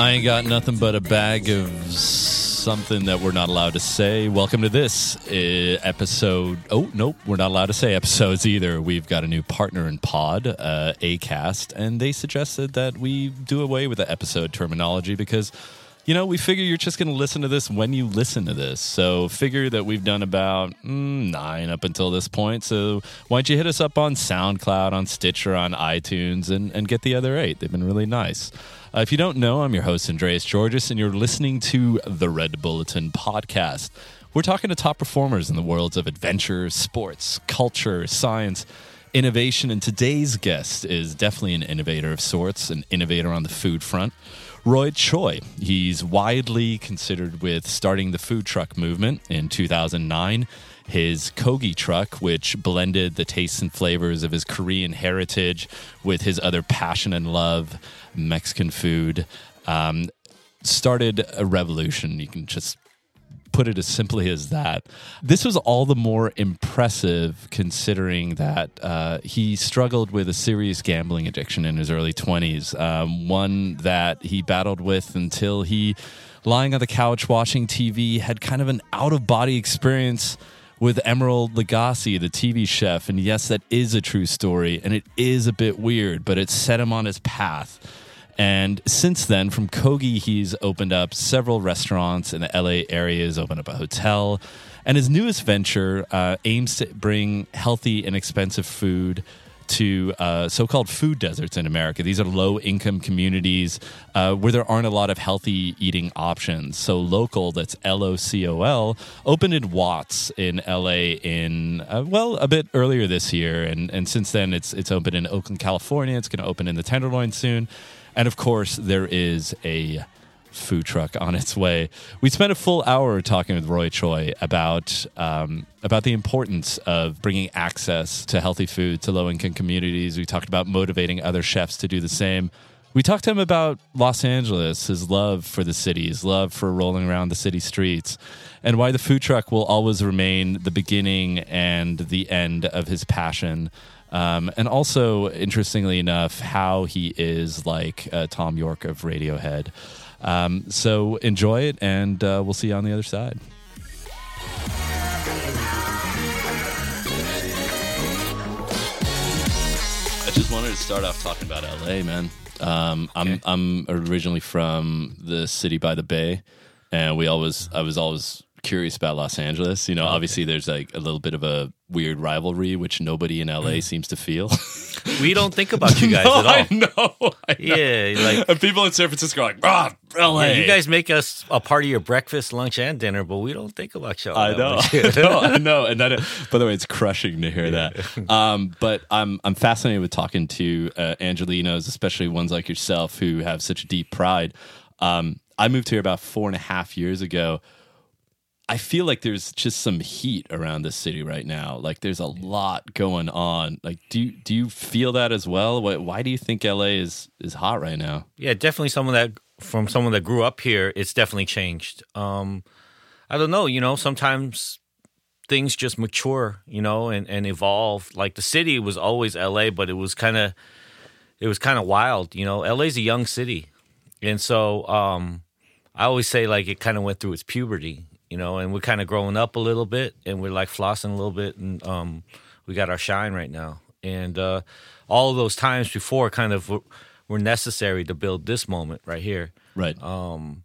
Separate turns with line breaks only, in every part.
I ain't got nothing but a bag of something that we're not allowed to say. Welcome to this uh, episode. Oh, nope, we're not allowed to say episodes either. We've got a new partner in pod, uh, Acast, and they suggested that we do away with the episode terminology because you know, we figure you're just going to listen to this when you listen to this. So figure that we've done about mm, nine up until this point. So why don't you hit us up on SoundCloud, on Stitcher, on iTunes, and, and get the other eight? They've been really nice. Uh, if you don't know, I'm your host, Andreas Tzortzis, and you're listening to the Red Bulletin podcast. We're talking to top performers in the worlds of adventure, sports, culture, science, innovation, and today's guest is definitely an innovator of sorts, an innovator on the food front. Roy Choi. He's widely considered with starting the food truck movement in 2009. His Kogi truck, which blended the tastes and flavors of his Korean heritage with his other passion and love, Mexican food, um, started a revolution. You can just put it as simply as that. This was all the more impressive considering that uh, he struggled with a serious gambling addiction in his early 20s, um, one that he battled with until he, lying on the couch watching TV, had kind of an out of body experience with Emeril Lagasse, the TV chef. And yes, that is a true story, and it is a bit weird, but it set him on his path and since then, from Kogi, he's opened up several restaurants in the LA area, he's opened up a hotel. And his newest venture uh, aims to bring healthy and expensive food to uh, so called food deserts in America. These are low income communities uh, where there aren't a lot of healthy eating options. So, Local, that's L O C O L, opened in Watts in LA in, uh, well, a bit earlier this year. And, and since then, it's, it's opened in Oakland, California. It's going to open in the Tenderloin soon. And of course, there is a food truck on its way. We spent a full hour talking with Roy Choi about um, about the importance of bringing access to healthy food to low income communities. We talked about motivating other chefs to do the same. We talked to him about Los Angeles, his love for the city, his love for rolling around the city streets, and why the food truck will always remain the beginning and the end of his passion um, and also, interestingly enough, how he is like uh, Thom Yorke of Radiohead. Um, so enjoy it, and uh, we'll see you on the other side. I just wanted to start off talking about LA, man. Um, I'm I'm originally from the city by the bay, and we always I was always curious about Los Angeles. You know, okay. obviously there's like a little bit of a weird rivalry, which nobody in LA mm. seems to feel.
we don't think about you guys
no,
at all.
I know. I
know. Yeah, like
and people in San Francisco are like, ah, LA.
Yeah, you guys make us a part of your breakfast, lunch, and dinner, but we don't think about you.
I know. I know. I know. And that, by the way, it's crushing to hear yeah. that. Um, but I'm I'm fascinated with talking to uh, Angelinos, especially ones like yourself who have such a deep pride. Um, I moved here about four and a half years ago I feel like there's just some heat around the city right now. Like there's a lot going on. Like do you, do you feel that as well? Why, why do you think LA is is hot right now?
Yeah, definitely someone that from someone that grew up here, it's definitely changed. Um I don't know, you know, sometimes things just mature, you know, and and evolve. Like the city was always LA, but it was kind of it was kind of wild, you know. LA's a young city. And so um I always say like it kind of went through its puberty you know, and we're kind of growing up a little bit, and we're like flossing a little bit, and um, we got our shine right now. And uh, all of those times before kind of were, were necessary to build this moment right here.
Right.
Um,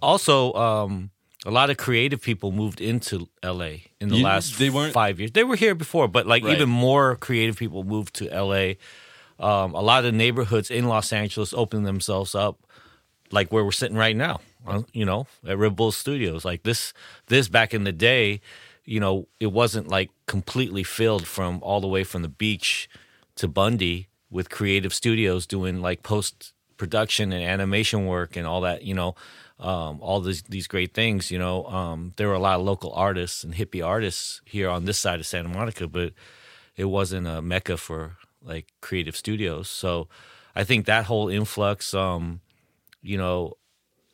also, um, a lot of creative people moved into LA in the you, last they weren't, five years. They were here before, but like right. even more creative people moved to LA. Um, a lot of neighborhoods in Los Angeles opened themselves up, like where we're sitting right now you know, at Red Bull Studios. Like this, this back in the day, you know, it wasn't like completely filled from all the way from the beach to Bundy with creative studios doing like post production and animation work and all that, you know, um, all these these great things. You know, um, there were a lot of local artists and hippie artists here on this side of Santa Monica, but it wasn't a mecca for like creative studios. So I think that whole influx, um, you know,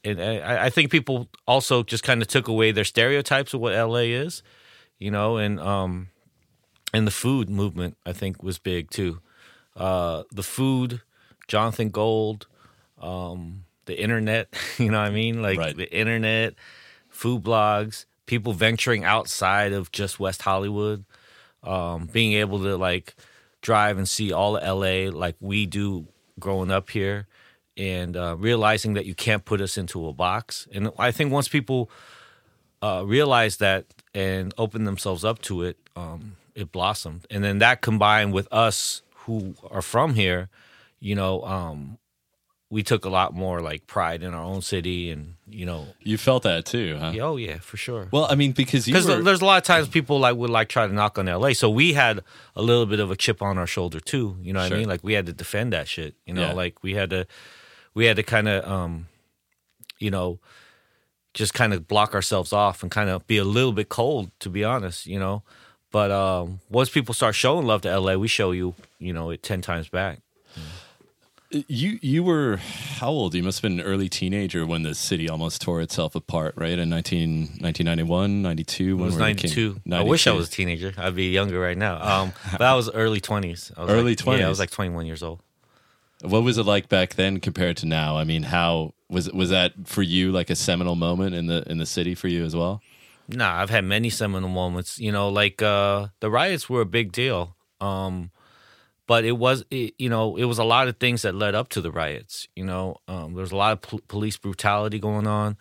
and I, I think people also just kind of took away their stereotypes of what LA is, you know, and um, and the food movement I think was big too. Uh, the food, Jonathan Gold, um, the internet. You know what I mean? Like right. the internet, food blogs, people venturing outside of just West Hollywood, um, being able to like drive and see all of LA like we do growing up here, and uh, realizing that you can't put us into a box. And I think once people uh, realize that and open themselves up to it, um, it blossomed. And then that combined with us who are from here, you know, um, we took a lot more like pride in our own city and you know
you felt that too huh?
oh yeah for sure
well i mean because
because
were...
there's a lot of times people like would like try to knock on la so we had a little bit of a chip on our shoulder too you know what sure. i mean like we had to defend that shit you know yeah. like we had to we had to kind of um you know just kind of block ourselves off and kind of be a little bit cold to be honest you know but um once people start showing love to la we show you you know it 10 times back
you you were how old? You must have been an early teenager when the city almost tore itself apart, right? In 19, 1991, 92?
When it was 92. 92. I wish I was a teenager. I'd be younger right now. Um, but I was early 20s.
Was early
like,
20s?
Yeah, I was like 21 years old.
What was it like back then compared to now? I mean, how was was that for you like a seminal moment in the in the city for you as well?
Nah, I've had many seminal moments. You know, like uh, the riots were a big deal. Um, but it was it, you know it was a lot of things that led up to the riots you know um, there was a lot of pol- police brutality going on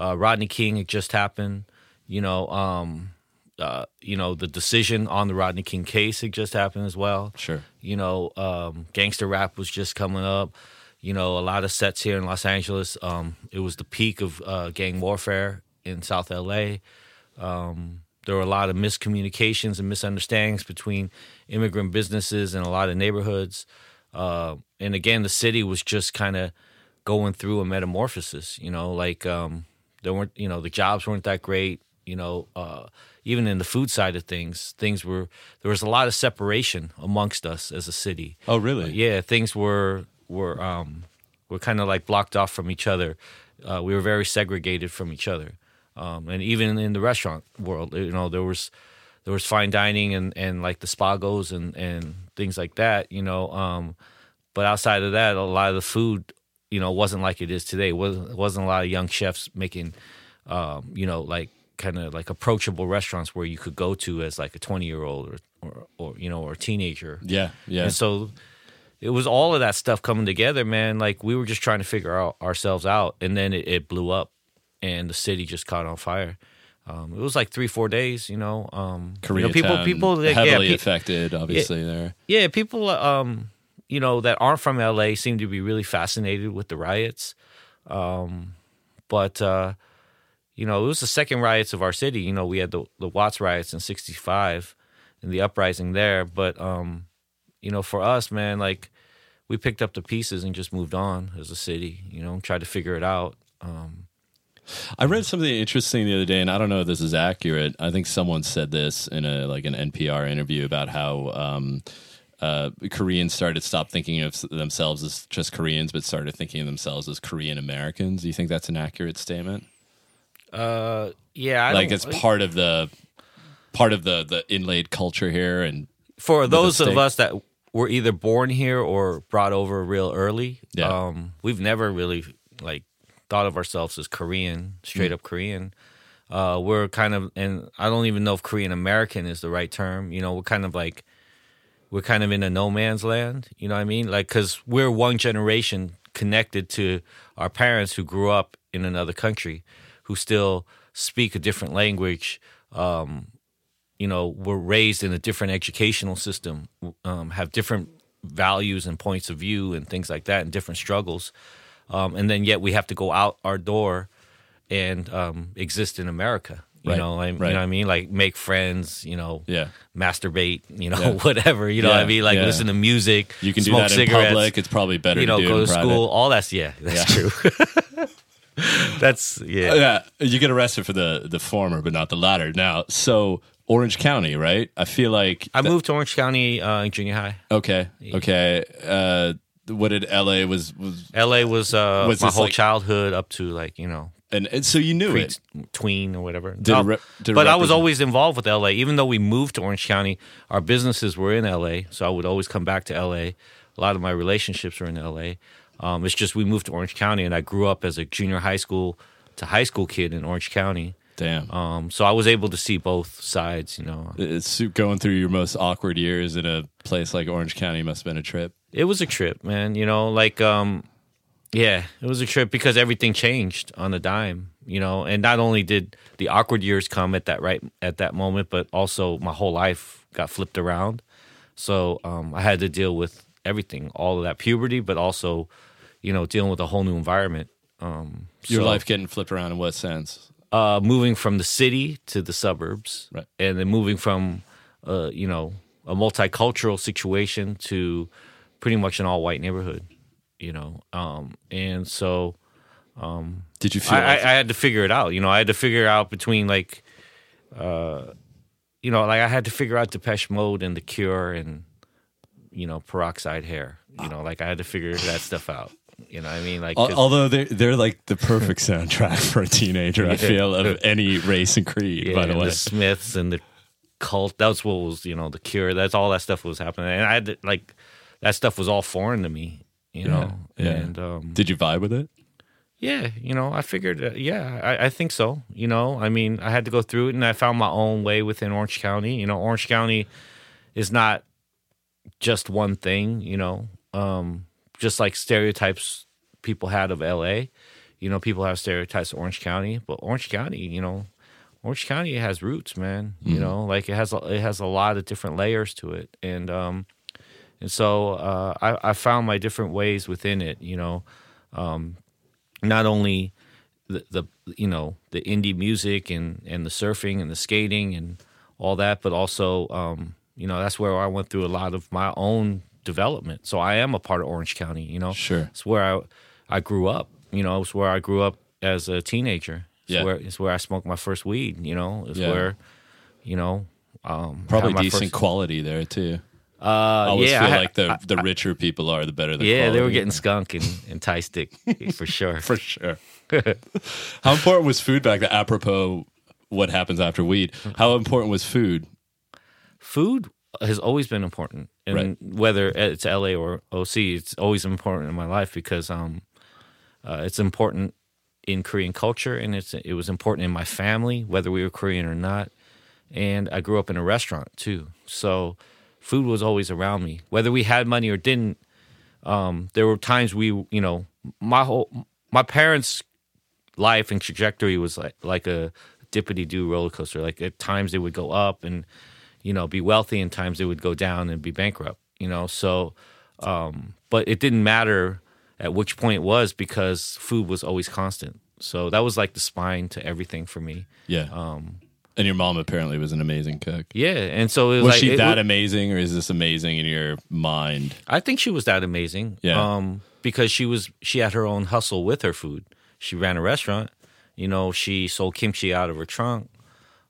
uh, rodney king had just happened you know um, uh, you know the decision on the rodney king case had just happened as well
sure
you know um, gangster rap was just coming up you know a lot of sets here in los angeles um, it was the peak of uh, gang warfare in south la um, there were a lot of miscommunications and misunderstandings between immigrant businesses and a lot of neighborhoods. Uh, and again, the city was just kind of going through a metamorphosis. You know, like um, there weren't, you know, the jobs weren't that great. You know, uh, even in the food side of things, things were there was a lot of separation amongst us as a city.
Oh, really? Uh,
yeah, things were were um, were kind of like blocked off from each other. Uh, we were very segregated from each other. Um, and even in the restaurant world, you know, there was there was fine dining and, and like the spagos and, and things like that, you know. Um, but outside of that, a lot of the food, you know, wasn't like it is today. It wasn't wasn't a lot of young chefs making, um, you know, like kind of like approachable restaurants where you could go to as like a twenty year old or, or or you know or a teenager.
Yeah, yeah.
And so it was all of that stuff coming together, man. Like we were just trying to figure out ourselves out, and then it, it blew up and the city just caught on fire. Um, it was like three, four days, you know. Um,
Koreatown,
you know,
people, people heavily yeah, pe- affected, obviously.
Yeah,
there,
yeah, people, um, you know, that aren't from LA seem to be really fascinated with the riots. Um, but uh, you know, it was the second riots of our city. You know, we had the the Watts riots in '65 and the uprising there. But um, you know, for us, man, like we picked up the pieces and just moved on as a city. You know, tried to figure it out. Um,
I read something interesting the other day, and I don't know if this is accurate. I think someone said this in a like an NPR interview about how um, uh, Koreans started to stop thinking of themselves as just Koreans, but started thinking of themselves as Korean Americans. Do you think that's an accurate statement?
Uh, yeah,
I like it's part of the part of the the inlaid culture here, and
for those of us that were either born here or brought over real early, yeah. um, we've never really like thought of ourselves as Korean, straight mm. up Korean. Uh, we're kind of, and I don't even know if Korean American is the right term. You know, we're kind of like, we're kind of in a no man's land. You know what I mean? Like, because we're one generation connected to our parents who grew up in another country, who still speak a different language. Um, you know, were raised in a different educational system, um, have different values and points of view and things like that, and different struggles um, and then yet we have to go out our door and um, exist in America. You right. know, I, right. you know what I mean? Like make friends, you know,
yeah.
masturbate, you know, yeah. whatever. You know yeah. what I mean? Like yeah. listen to music.
You can
smoke
do that
cigarettes,
in public. It's probably better.
You know, go
to
school. All that's yeah, that's true. that's yeah. Uh,
yeah, you get arrested for the the former, but not the latter. Now, so Orange County, right? I feel like
I moved to Orange County uh, in junior high.
Okay, okay. Uh, what did LA was was
LA was uh was my whole like, childhood up to like you know
and, and so you knew pre- it
tween or whatever.
Did, um, did
but I was always involved with LA, even though we moved to Orange County. Our businesses were in LA, so I would always come back to LA. A lot of my relationships were in LA. Um, it's just we moved to Orange County, and I grew up as a junior high school to high school kid in Orange County.
Damn.
Um, so I was able to see both sides. You know,
it's going through your most awkward years in a place like Orange County must have been a trip.
It was a trip, man. You know, like um, yeah, it was a trip because everything changed on a dime. You know, and not only did the awkward years come at that right at that moment, but also my whole life got flipped around. So um, I had to deal with everything, all of that puberty, but also, you know, dealing with a whole new environment. Um,
Your so, life getting flipped around in what sense?
Uh, moving from the city to the suburbs,
right.
and then moving from, uh, you know, a multicultural situation to pretty much an all-white neighborhood, you know, um, and so. Um,
Did you feel?
I, like- I, I, had to figure it out. You know, I had to figure out between like, uh, you know, like I had to figure out Depeche Mode and The Cure and you know peroxide hair. You know, like I had to figure that stuff out. You know, what I mean, like
although they're they're like the perfect soundtrack for a teenager. I feel of any race and creed. Yeah, by the way,
the Smiths and the cult. That's what was you know the Cure. That's all that stuff was happening, and I had to, like that stuff was all foreign to me. You know,
yeah.
and um,
did you vibe with it?
Yeah, you know, I figured, uh, yeah, I, I, think so. You know, I mean, I had to go through it, and I found my own way within Orange County. You know, Orange County is not just one thing, you know, um, just like stereotypes people had of LA. You know, people have stereotypes of Orange County, but Orange County, you know, Orange County has roots, man. Mm-hmm. You know, like it has a, it has a lot of different layers to it, and um, and so uh, I, I found my different ways within it. You know, um, not only the, the you know the indie music and and the surfing and the skating and all that, but also um, you know, that's where I went through a lot of my own development. So I am a part of Orange County, you know.
Sure.
It's where I I grew up, you know, it's where I grew up as a teenager. It's yeah. where it's where I smoked my first weed, you know. It's yeah. where, you know, um,
probably decent first... quality there too.
Uh, I always
yeah,
feel
I, like the I, the richer people are, the better the
yeah.
Quality.
They were getting skunk and, and Thai stick for sure,
for sure. How important was food back then? Apropos, what happens after weed? How important was food?
Food has always been important, and right. whether it's LA or OC, it's always important in my life because um, uh, it's important in Korean culture, and it's it was important in my family, whether we were Korean or not. And I grew up in a restaurant too, so food was always around me, whether we had money or didn't. Um, there were times we, you know, my whole my parents' life and trajectory was like like a dippity do roller coaster. Like at times they would go up and you know, be wealthy and times they would go down and be bankrupt, you know. So, um, but it didn't matter at which point it was because food was always constant. So that was like the spine to everything for me.
Yeah. Um, and your mom apparently was an amazing cook.
Yeah, and so was,
was
like,
she
it,
that it, amazing, or is this amazing in your mind?
I think she was that amazing.
Yeah,
um, because she was she had her own hustle with her food. She ran a restaurant. You know, she sold kimchi out of her trunk.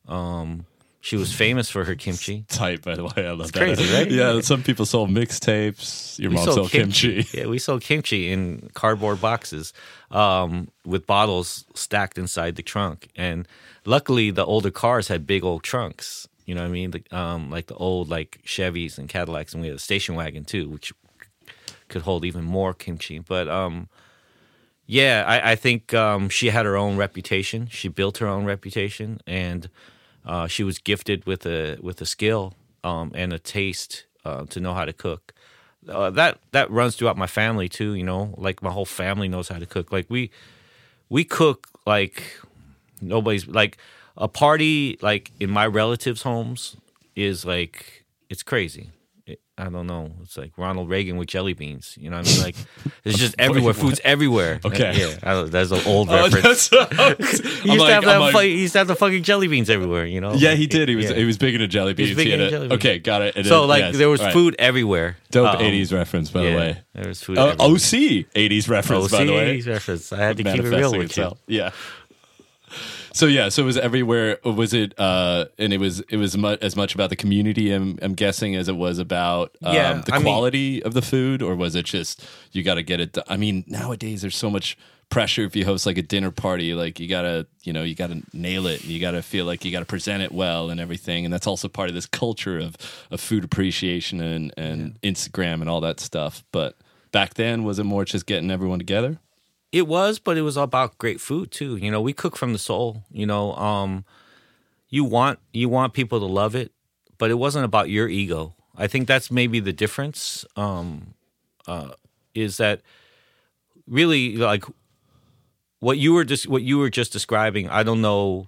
Um, she was famous for her kimchi.
Tight, by the way. I love
it's
that.
Crazy, right?
Yeah, some people sold mixtapes. Your we mom sold, sold kimchi.
kimchi. Yeah, we sold kimchi in cardboard boxes um, with bottles stacked inside the trunk. And luckily, the older cars had big old trunks. You know what I mean? The, um, like the old like Chevys and Cadillacs, and we had a station wagon too, which could hold even more kimchi. But um, yeah, I, I think um, she had her own reputation. She built her own reputation, and uh, she was gifted with a with a skill um, and a taste uh, to know how to cook. Uh, that that runs throughout my family too. You know, like my whole family knows how to cook. Like we we cook like nobody's like a party like in my relatives' homes is like it's crazy. I don't know. It's like Ronald Reagan with jelly beans. You know what I mean? Like it's just everywhere. Food's everywhere.
Okay.
Yeah. that's an old oh, reference. he, used like, to have like, he used to have the fucking jelly beans everywhere. You know?
Yeah, he did. He was yeah. he was big into jelly beans. He into jelly beans. Okay, got it.
so like yes. there was right. food everywhere.
Dope um, 80s reference, by yeah, the way.
There was food.
Uh, OC 80s reference,
OC
by the way.
80s reference. I had to keep it real with
itself. you. Yeah. So yeah, so it was everywhere. Was it? uh And it was it was mu- as much about the community. I'm, I'm guessing as it was about um, yeah, the I quality mean, of the food, or was it just you got to get it? Done? I mean, nowadays there's so much pressure if you host like a dinner party. Like you gotta you know you gotta nail it. and You gotta feel like you gotta present it well and everything. And that's also part of this culture of of food appreciation and and yeah. Instagram and all that stuff. But back then? Was it more just getting everyone together?
It was, but it was about great food too. You know, we cook from the soul. You know, um, you want you want people to love it, but it wasn't about your ego. I think that's maybe the difference. Um, uh, is that really like what you were just what you were just describing? I don't know,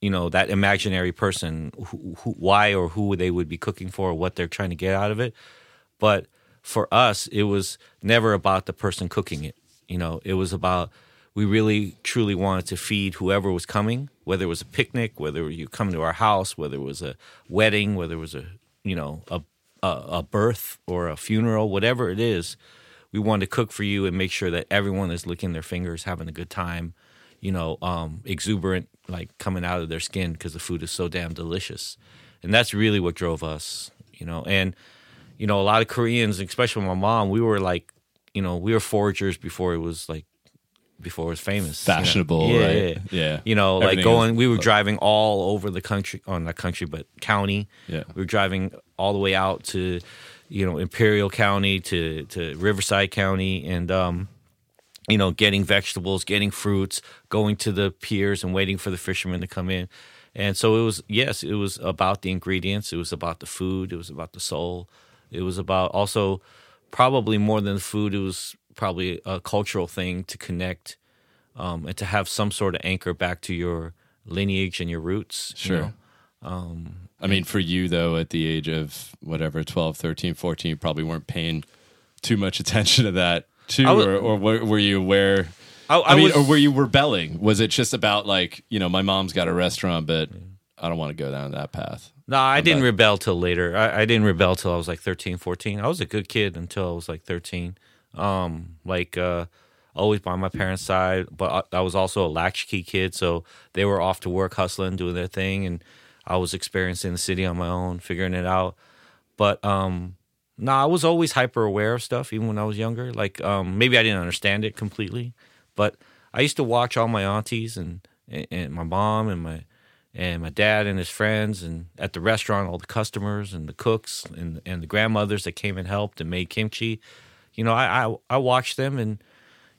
you know, that imaginary person, who, who, why or who they would be cooking for, or what they're trying to get out of it. But for us, it was never about the person cooking it. You know, it was about we really truly wanted to feed whoever was coming, whether it was a picnic, whether you come to our house, whether it was a wedding, whether it was a you know a a, a birth or a funeral, whatever it is. We wanted to cook for you and make sure that everyone is licking their fingers, having a good time, you know, um, exuberant, like coming out of their skin because the food is so damn delicious. And that's really what drove us, you know. And you know, a lot of Koreans, especially my mom, we were like you know, we were foragers before it was like before it was famous,
fashionable,
you know?
yeah,
right?
Yeah, yeah.
You know, Everything like going, we were driving all over the country, on the country, but county.
Yeah,
we were driving all the way out to, you know, Imperial County to to Riverside County, and um, you know, getting vegetables, getting fruits, going to the piers and waiting for the fishermen to come in. And so it was, yes, it was about the ingredients. It was about the food. It was about the soul. It was about also probably more than food, it was probably a cultural thing to connect um, and to have some sort of anchor back to your lineage and your roots.
Sure.
You
know? um, I mean, for you, though, at the age of whatever, 12, 13, 14, you probably weren't paying too much attention to that, too, was, or, or were you aware? I, I, I mean, was, or were you rebelling? Was it just about, like, you know, my mom's got a restaurant, but I don't want to go down that path?
No, I didn't rebel till later. I, I, didn't rebel till I was like 13, 14. I was a good kid until I was like 13. Um, like uh, always by my parents' side, but I, I, was also a latchkey kid, so they were off to work hustling, doing their thing, and I was experiencing the city on my own, figuring it out. But um, no, nah, I was always hyper aware of stuff, even when I was younger. Like um, maybe I didn't understand it completely, but I used to watch all my aunties and and my mom and my and my dad and his friends and at the restaurant all the customers and the cooks and and the grandmothers that came and helped and made kimchi. You know i i, I watched them and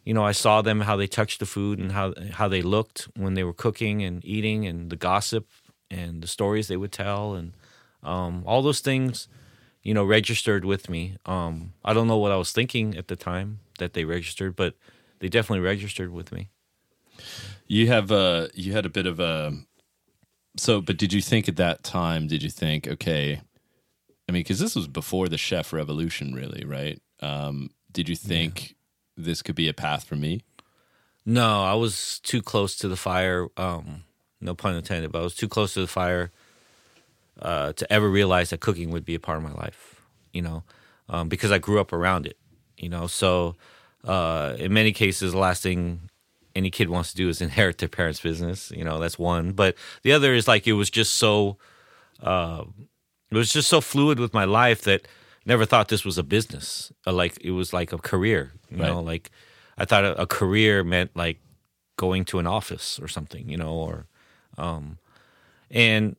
you know i saw them how they touched the food and how how they looked when they were cooking and eating and the gossip and the stories they would tell and um, all those things you know registered with me. Um, i don't know what i was thinking at the time that they registered but they definitely registered with me.
You have uh you had a bit of a so, but did you think at that time? Did you think, okay? I mean, because this was before the chef revolution, really, right? Um, did you think yeah. this could be a path for me?
No, I was too close to the fire. Um, no pun intended, but I was too close to the fire uh, to ever realize that cooking would be a part of my life. You know, um, because I grew up around it. You know, so uh, in many cases, the last thing any kid wants to do is inherit their parents' business. You know, that's one. But the other is like it was just so, uh, it was just so fluid with my life that never thought this was a business. Uh, like it was like a career. You right. know, like I thought a, career meant like going to an office or something. You know, or um, and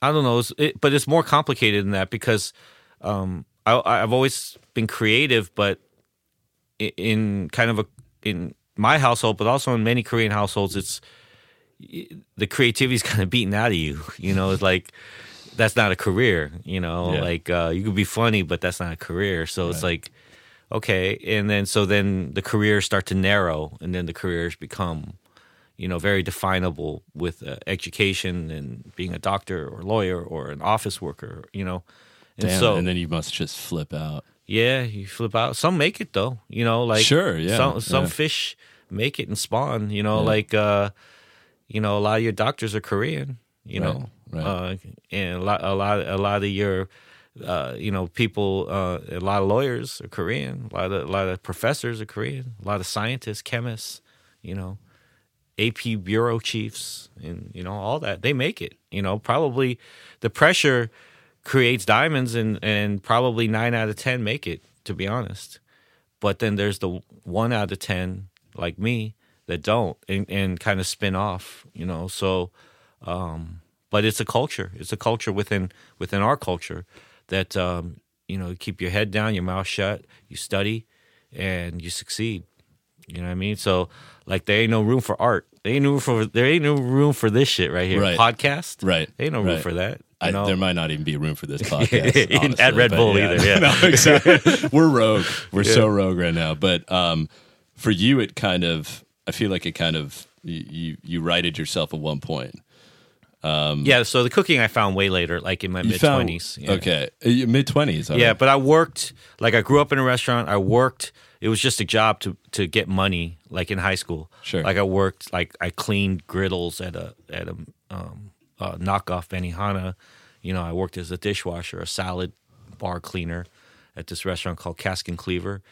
I don't know, it, but it's more complicated than that because um, I, I've always been creative, but in kind of a in my household, but also in many Korean households, it's the creativity is kind of beaten out of you. You know, it's like that's not a career. You know, yeah. like uh, you could be funny, but that's not a career. So right. it's like okay, and then so then the careers start to narrow, and then the careers become you know very definable with uh, education and being a doctor or lawyer or an office worker. You know,
and Damn, so and then you must just flip out.
Yeah, you flip out. Some make it though. You know, like
sure, yeah.
Some some yeah. fish make it and spawn. You know, yeah. like uh, you know, a lot of your doctors are Korean. You right, know, right. Uh, and a lot, a lot, a lot of your, uh, you know, people, uh, a lot of lawyers are Korean. A lot of, a lot of professors are Korean. A lot of scientists, chemists. You know, AP bureau chiefs, and you know all that. They make it. You know, probably the pressure creates diamonds, and and probably nine out of ten make it. To be honest, but then there's the one out of ten like me that don't and, and kind of spin off. You know, so. Um, but it's a culture. It's a culture within within our culture that um, you know keep your head down, your mouth shut, you study, and you succeed. You know what I mean? So like there ain't no room for art. There ain't no room for there ain't no room for this shit right here.
Right.
Podcast.
Right.
There ain't no room
right.
for that.
I, there might not even be room for this podcast honestly,
at Red Bull
yeah.
either. Yeah,
no, exactly. We're rogue. We're yeah. so rogue right now. But um, for you, it kind of I feel like it kind of you you righted yourself at one point.
Um, yeah, so the cooking I found way later, like in my mid twenties.
Yeah. Okay, uh, mid twenties.
Yeah, right. but I worked like I grew up in a restaurant. I worked. It was just a job to to get money, like in high school.
Sure.
Like I worked, like I cleaned griddles at a at a um, uh, knockoff Benihana. You know, I worked as a dishwasher, a salad bar cleaner at this restaurant called Cask and Cleaver.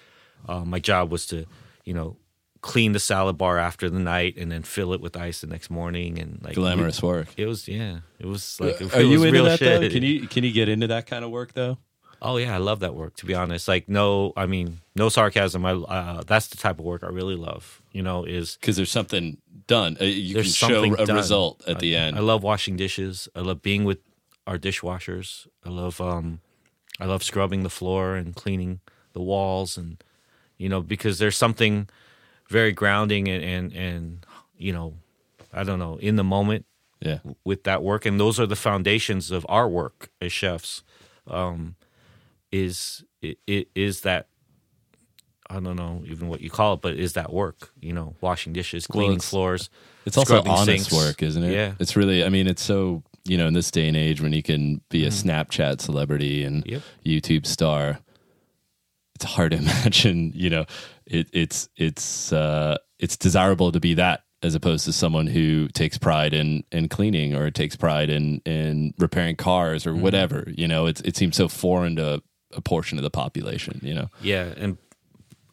Uh, my job was to, you know, clean the salad bar after the night and then fill it with ice the next morning and like
glamorous work.
It was yeah. It was like it,
are you
into
that
shit.
though? Can you can you get into that kind of work though?
Oh yeah, I love that work. To be honest, like no, I mean no sarcasm. I uh, that's the type of work I really love. You know, is
because there's something done. Uh, you can show a done. result at
I,
the end.
I love washing dishes. I love being with our dishwashers. I love um, I love scrubbing the floor and cleaning the walls, and you know because there's something very grounding and and, and you know, I don't know in the moment.
Yeah.
With that work, and those are the foundations of our work as chefs. Um, is it, it is that I don't know even what you call it, but is that work? You know, washing dishes, cleaning well, floors.
It's also honest
sinks.
work, isn't it?
Yeah.
It's really. I mean, it's so you know in this day and age when you can be a mm. Snapchat celebrity and
yep.
YouTube star. It's hard to imagine. You know, it, it's it's uh, it's desirable to be that as opposed to someone who takes pride in in cleaning or takes pride in in repairing cars or mm. whatever. You know, it's it seems so foreign to a portion of the population, you know.
Yeah, and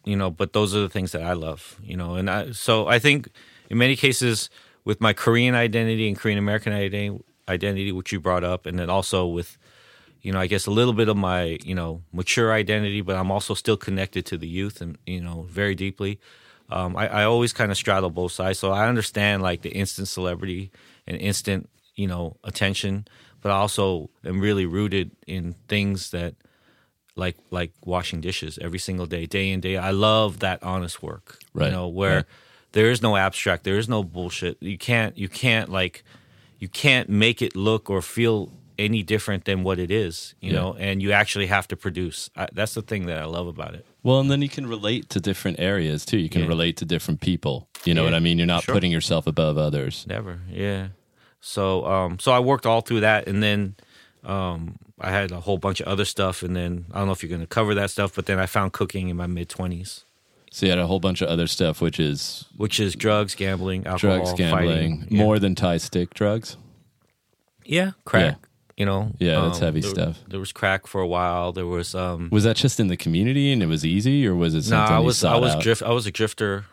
you know, but those are the things that I love, you know, and I so I think in many cases with my Korean identity and Korean American identity, identity, which you brought up, and then also with, you know, I guess a little bit of my you know mature identity, but I'm also still connected to the youth and you know very deeply. Um, I, I always kind of straddle both sides, so I understand like the instant celebrity and instant you know attention, but I also am really rooted in things that like like washing dishes every single day, day in day. I love that honest work.
Right.
You know where
right.
there is no abstract, there is no bullshit. You can't you can't like you can't make it look or feel any different than what it is. You yeah. know, and you actually have to produce. I, that's the thing that I love about it.
Well, and then you can relate to different areas too. You can yeah. relate to different people. You know yeah. what I mean? You're not sure. putting yourself above others.
Never. Yeah. So um so I worked all through that and then um I had a whole bunch of other stuff, and then I don't know if you're going to cover that stuff, but then I found cooking in my mid twenties.
So you had a whole bunch of other stuff, which is
which is drugs, gambling, alcohol,
drugs, gambling,
fighting.
more yeah. than Thai stick drugs.
Yeah, crack. You know,
yeah, that's um, heavy
there,
stuff.
There was crack for a while. There was um,
was that just in the community and it was easy, or was it something? No, I
was I was
out?
drift. I was a drifter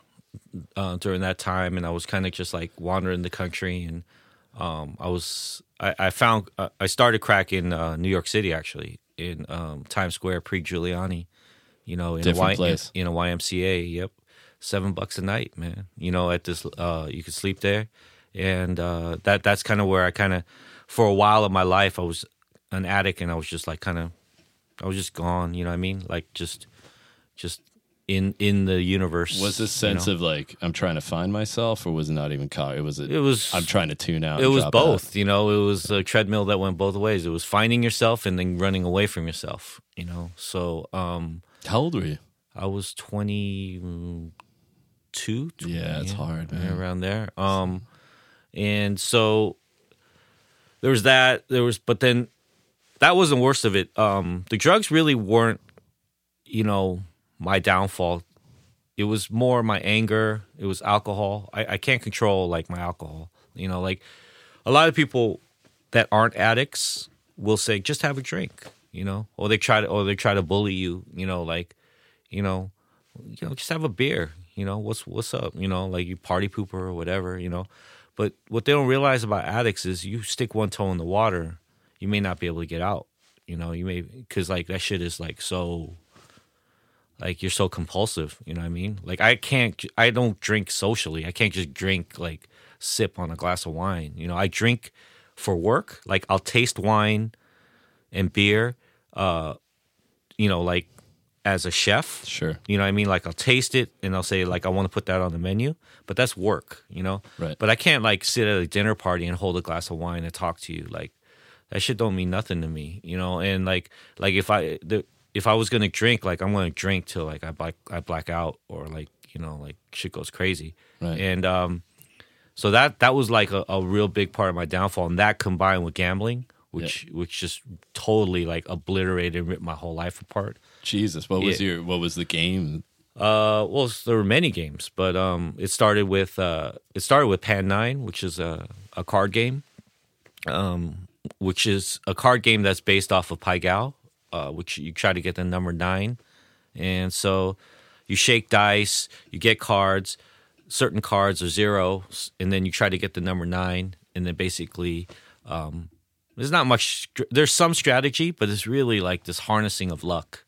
uh, during that time, and I was kind of just like wandering the country, and um, I was I, I found uh, I started crack in uh, New York City actually in um, Times Square pre Giuliani, you know, in
Different
a,
place.
In, in, a YMCA. Yep, seven bucks a night, man. You know, at this uh, you could sleep there, and uh, that that's kind of where I kind of for a while of my life I was an addict, and I was just like kind of I was just gone. You know what I mean? Like just just in in the universe.
Was this sense you know? of like I'm trying to find myself, or was it not even caught? It was. A,
it was.
I'm trying to tune out.
It was both.
Out.
You know, it was a treadmill that went both ways. It was finding yourself and then running away from yourself. You know, so. um
How old were you?
I was 22. 20,
yeah, it's hard, man.
Around there. Um, and so there was that. There was, but then that wasn't worst of it. Um, the drugs really weren't, you know my downfall. It was more my anger. It was alcohol. I, I can't control like my alcohol. You know, like a lot of people that aren't addicts will say, just have a drink, you know, or they try to, or they try to bully you, you know, like, you know, you know, just have a beer, you know, what's, what's up, you know, like you party pooper or whatever, you know, but what they don't realize about addicts is you stick one toe in the water, you may not be able to get out, you know, you may, cause like that shit is like so like you're so compulsive you know what i mean? Like i can't i don't drink socially. I can't just drink like sip on a glass of wine you know? I drink for work. Like i'll taste wine and beer uh you know like as a chef.
Sure.
You know what I mean? Like I'll taste it and I'll say like I want to put that on the menu, but that's work, you know?
Right.
But I can't like sit at a dinner party and hold a glass of wine and talk to you like that shit don't mean nothing to me, you know? And like like if I the, if I was going to drink like I'm going to drink till like I black I black out or like, you know, like shit goes crazy.
Right.
And um so that that was like a, a real big part of my downfall and that combined with gambling which yeah. which just totally like obliterated and ripped my whole life apart.
Jesus, what was yeah. your what was the game?
Uh, well, there were many games, but um, it started with uh, it started with Pan Nine, which is a a card game, um, which is a card game that's based off of Pai Gow, uh, which you try to get the number nine, and so you shake dice, you get cards, certain cards are zero, and then you try to get the number nine, and then basically um, there's not much. There's some strategy, but it's really like this harnessing of luck.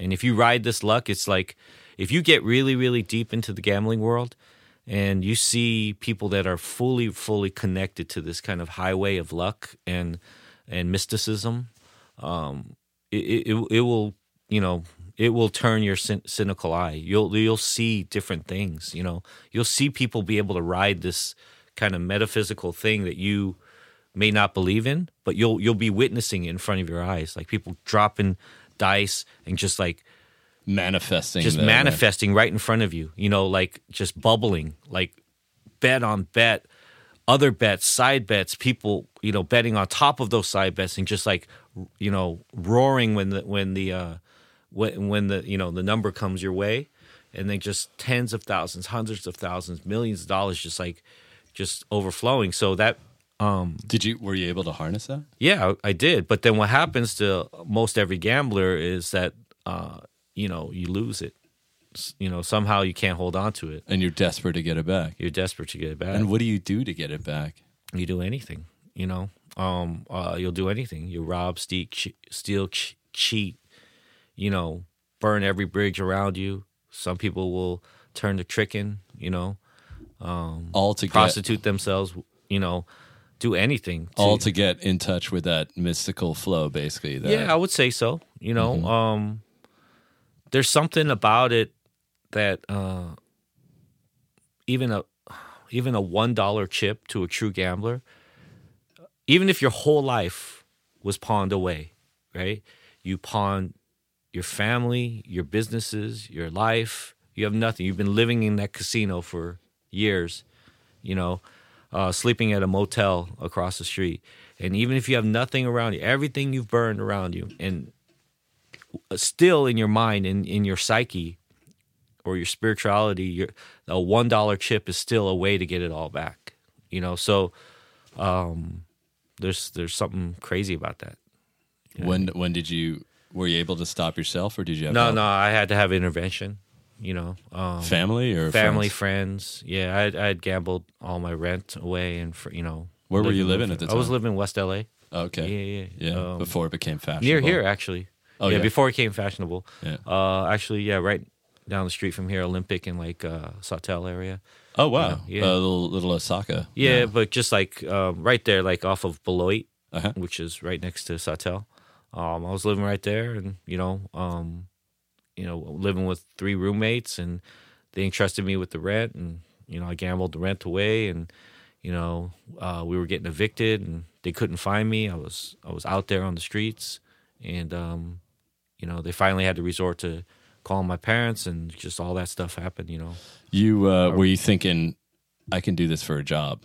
And if you ride this luck, it's like if you get really, really deep into the gambling world, and you see people that are fully, fully connected to this kind of highway of luck and and mysticism, um, it, it it will you know it will turn your cyn- cynical eye. You'll you'll see different things. You know, you'll see people be able to ride this kind of metaphysical thing that you may not believe in, but you'll you'll be witnessing it in front of your eyes, like people dropping dice and just like
manifesting,
just manifesting right in front of you. You know, like just bubbling, like bet on bet, other bets, side bets, people you know betting on top of those side bets and just like you know roaring when the when the uh, when when the you know the number comes your way, and then just tens of thousands, hundreds of thousands, millions of dollars, just like just overflowing. So that um,
did you were you able to harness that?
Yeah, I did. But then what happens to most every gambler is that uh, you know you lose it. You know somehow you can't hold on to it,
and you're desperate to get it back.
You're desperate to get it back.
And what do you do to get it back?
You do anything. You know, um, uh, you'll do anything. You rob, steal, steal, cheat. You know, burn every bridge around you. Some people will turn to tricking. You know, um,
all to
prostitute get- themselves. You know, do anything
to, all to get in touch with that mystical flow basically that,
yeah i would say so you know mm-hmm. um there's something about it that uh even a even a one dollar chip to a true gambler even if your whole life was pawned away right? You pawn your family your businesses your life. You have nothing. You've been living in that casino for years you know uh, sleeping at a motel across the street. And even if you have nothing around you, everything you've burned around you, and still in your mind and in, in your psyche or your spirituality, your, a one dollar chip is still a way to get it all back. You know, so um, there's there's something crazy about that.
You know? When when did you were you able to stop yourself or did you have
no
help?
no I had to have intervention you know um,
family or
family
friends,
friends. yeah I I had gambled all my rent away and for, you know.
Where were you living at the time
I was living in West LA
okay.
Yeah yeah
yeah. Um, before it became fashionable.
near here actually. Oh yeah, yeah. before it became fashionable.
Yeah.
Uh actually yeah right down the street from here Olympic and like uh Sawtelle area.
Oh wow. Know, yeah. Uh, little little Osaka.
Yeah, yeah, but just like um, right there like off of Beloit uh-huh. which is right next to Sawtelle. Um I was living right there and you know um you know, living with three roommates and they entrusted me with the rent and, you know, I gambled the rent away and, you know, uh, we were getting evicted and they couldn't find me. I was, I was out there on the streets and, um, you know, they finally had to resort to calling my parents and just all that stuff happened, you know.
You, uh, were you thinking I can do this for a job?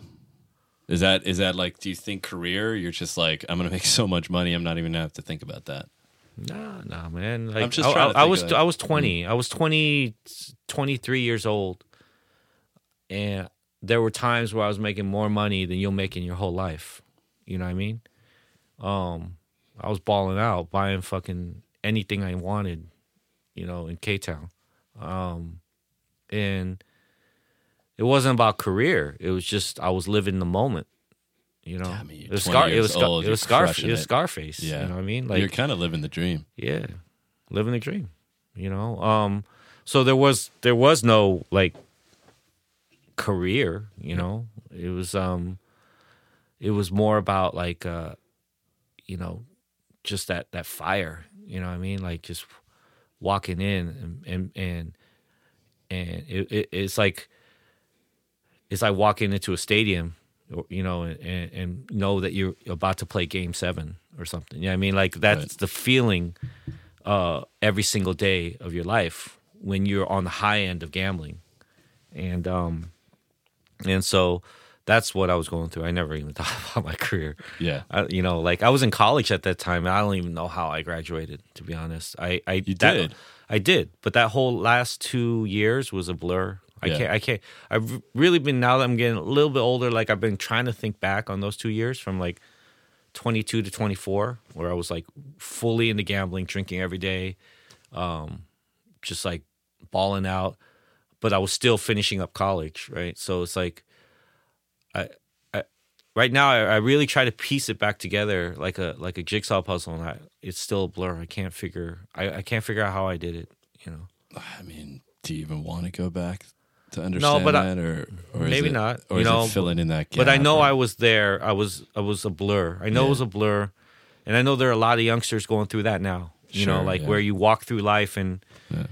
Is that, is that like, do you think career? You're just like, I'm going to make so much money. I'm not even going to have to think about that.
Nah, nah, man. Like, I'm just trying I, to I was I was 20. Mm. I was 20 23 years old. And there were times where I was making more money than you'll make in your whole life. You know what I mean? Um I was balling out, buying fucking anything I wanted, you know, in K Town. Um and it wasn't about career. It was just I was living the moment. You know,
I mean, it was, Scar- it was, Scar-
it was Scar- it was Scarface. Yeah, you know what I mean.
Like you're kind of living the dream.
Yeah, living the dream. You know, um, so there was there was no like career. You know, it was um, it was more about like uh, you know, just that that fire. You know what I mean? Like just walking in and and and, and it, it, it's like it's like walking into a stadium you know and, and know that you're about to play game seven or something you know i mean like that's right. the feeling uh, every single day of your life when you're on the high end of gambling and um and so that's what I was going through. I never even thought about my career.
Yeah,
I, you know, like I was in college at that time. I don't even know how I graduated. To be honest, I I
you that, did.
I did, but that whole last two years was a blur. I yeah. can't. I can't. I've really been now that I'm getting a little bit older. Like I've been trying to think back on those two years from like 22 to 24, where I was like fully into gambling, drinking every day, um, just like balling out. But I was still finishing up college, right? So it's like I, I right now I, I, really try to piece it back together like a like a jigsaw puzzle, and I, it's still a blur. I can't figure I, I can't figure out how I did it. You know.
I mean, do you even want to go back to understand no, but that, I, or, or
maybe
it,
not?
Or
you know,
filling in that gap?
But I know
or?
I was there. I was I was a blur. I know yeah. it was a blur, and I know there are a lot of youngsters going through that now. You sure, know, like yeah. where you walk through life, and yeah.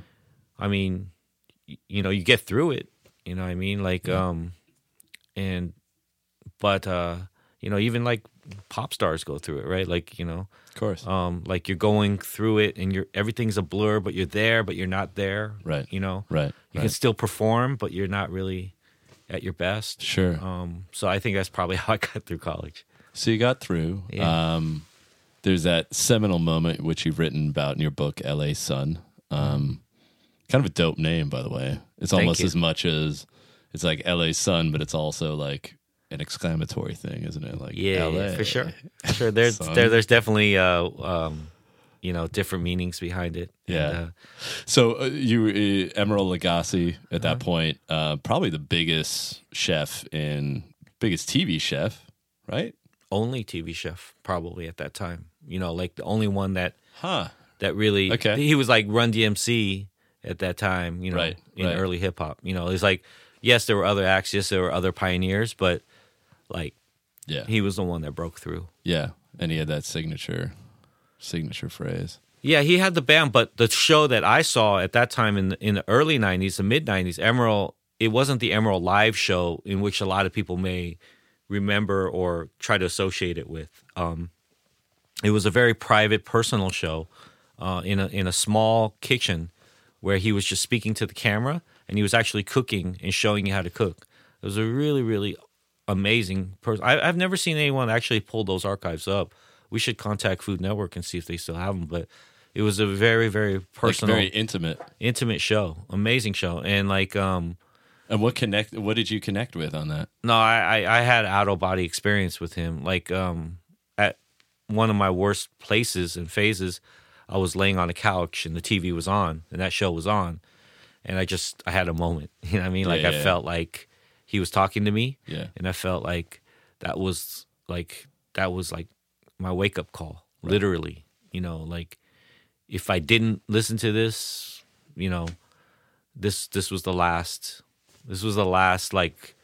I mean, you know, you get through it. You know what I mean? Like, um, and but uh, you know, even like pop stars go through it, right? Like you know,
of course,
um, like you're going through it, and you're everything's a blur, but you're there, but you're not there,
right?
You know,
right?
You
right.
can still perform, but you're not really at your best.
Sure.
Um, so I think that's probably how I got through college.
So you got through. Yeah. Um, there's that seminal moment which you've written about in your book, L.A. Son. Um, kind of a dope name, by the way. It's almost as much as it's like L.A. Son, but it's also like an exclamatory thing, isn't it? Like
yeah, yeah for sure, for sure. There's there, there's definitely uh, um, you know different meanings behind it.
Yeah. And, uh, so uh, you uh, Emeril Lagasse at uh-huh. that point, uh, probably the biggest chef in biggest TV chef, right?
Only TV chef probably at that time. You know, like the only one that
huh
that really
okay.
He was like Run DMC at that time. You know,
right,
in
right.
early hip hop. You know, it's like yes, there were other acts, yes, there were other pioneers, but like,
yeah,
he was the one that broke through.
Yeah, and he had that signature, signature phrase.
Yeah, he had the band, but the show that I saw at that time in the, in the early '90s, the mid '90s, Emeril, it wasn't the Emeril live show in which a lot of people may remember or try to associate it with. Um, it was a very private, personal show uh, in a in a small kitchen where he was just speaking to the camera and he was actually cooking and showing you how to cook. It was a really, really amazing person. I, have never seen anyone actually pull those archives up. We should contact Food Network and see if they still have them. But it was a very, very personal,
like very intimate,
intimate show. Amazing show, and like, um,
and what connect? What did you connect with on that?
No, I, I, I had out of body experience with him. Like, um, at one of my worst places and phases, I was laying on a couch and the TV was on and that show was on, and I just I had a moment. You know what I mean? Like yeah, I felt like he was talking to me.
Yeah.
And I felt like that was like that was like my wake up call. Right. Literally. You know, like if I didn't listen to this, you know, this this was the last this was the last like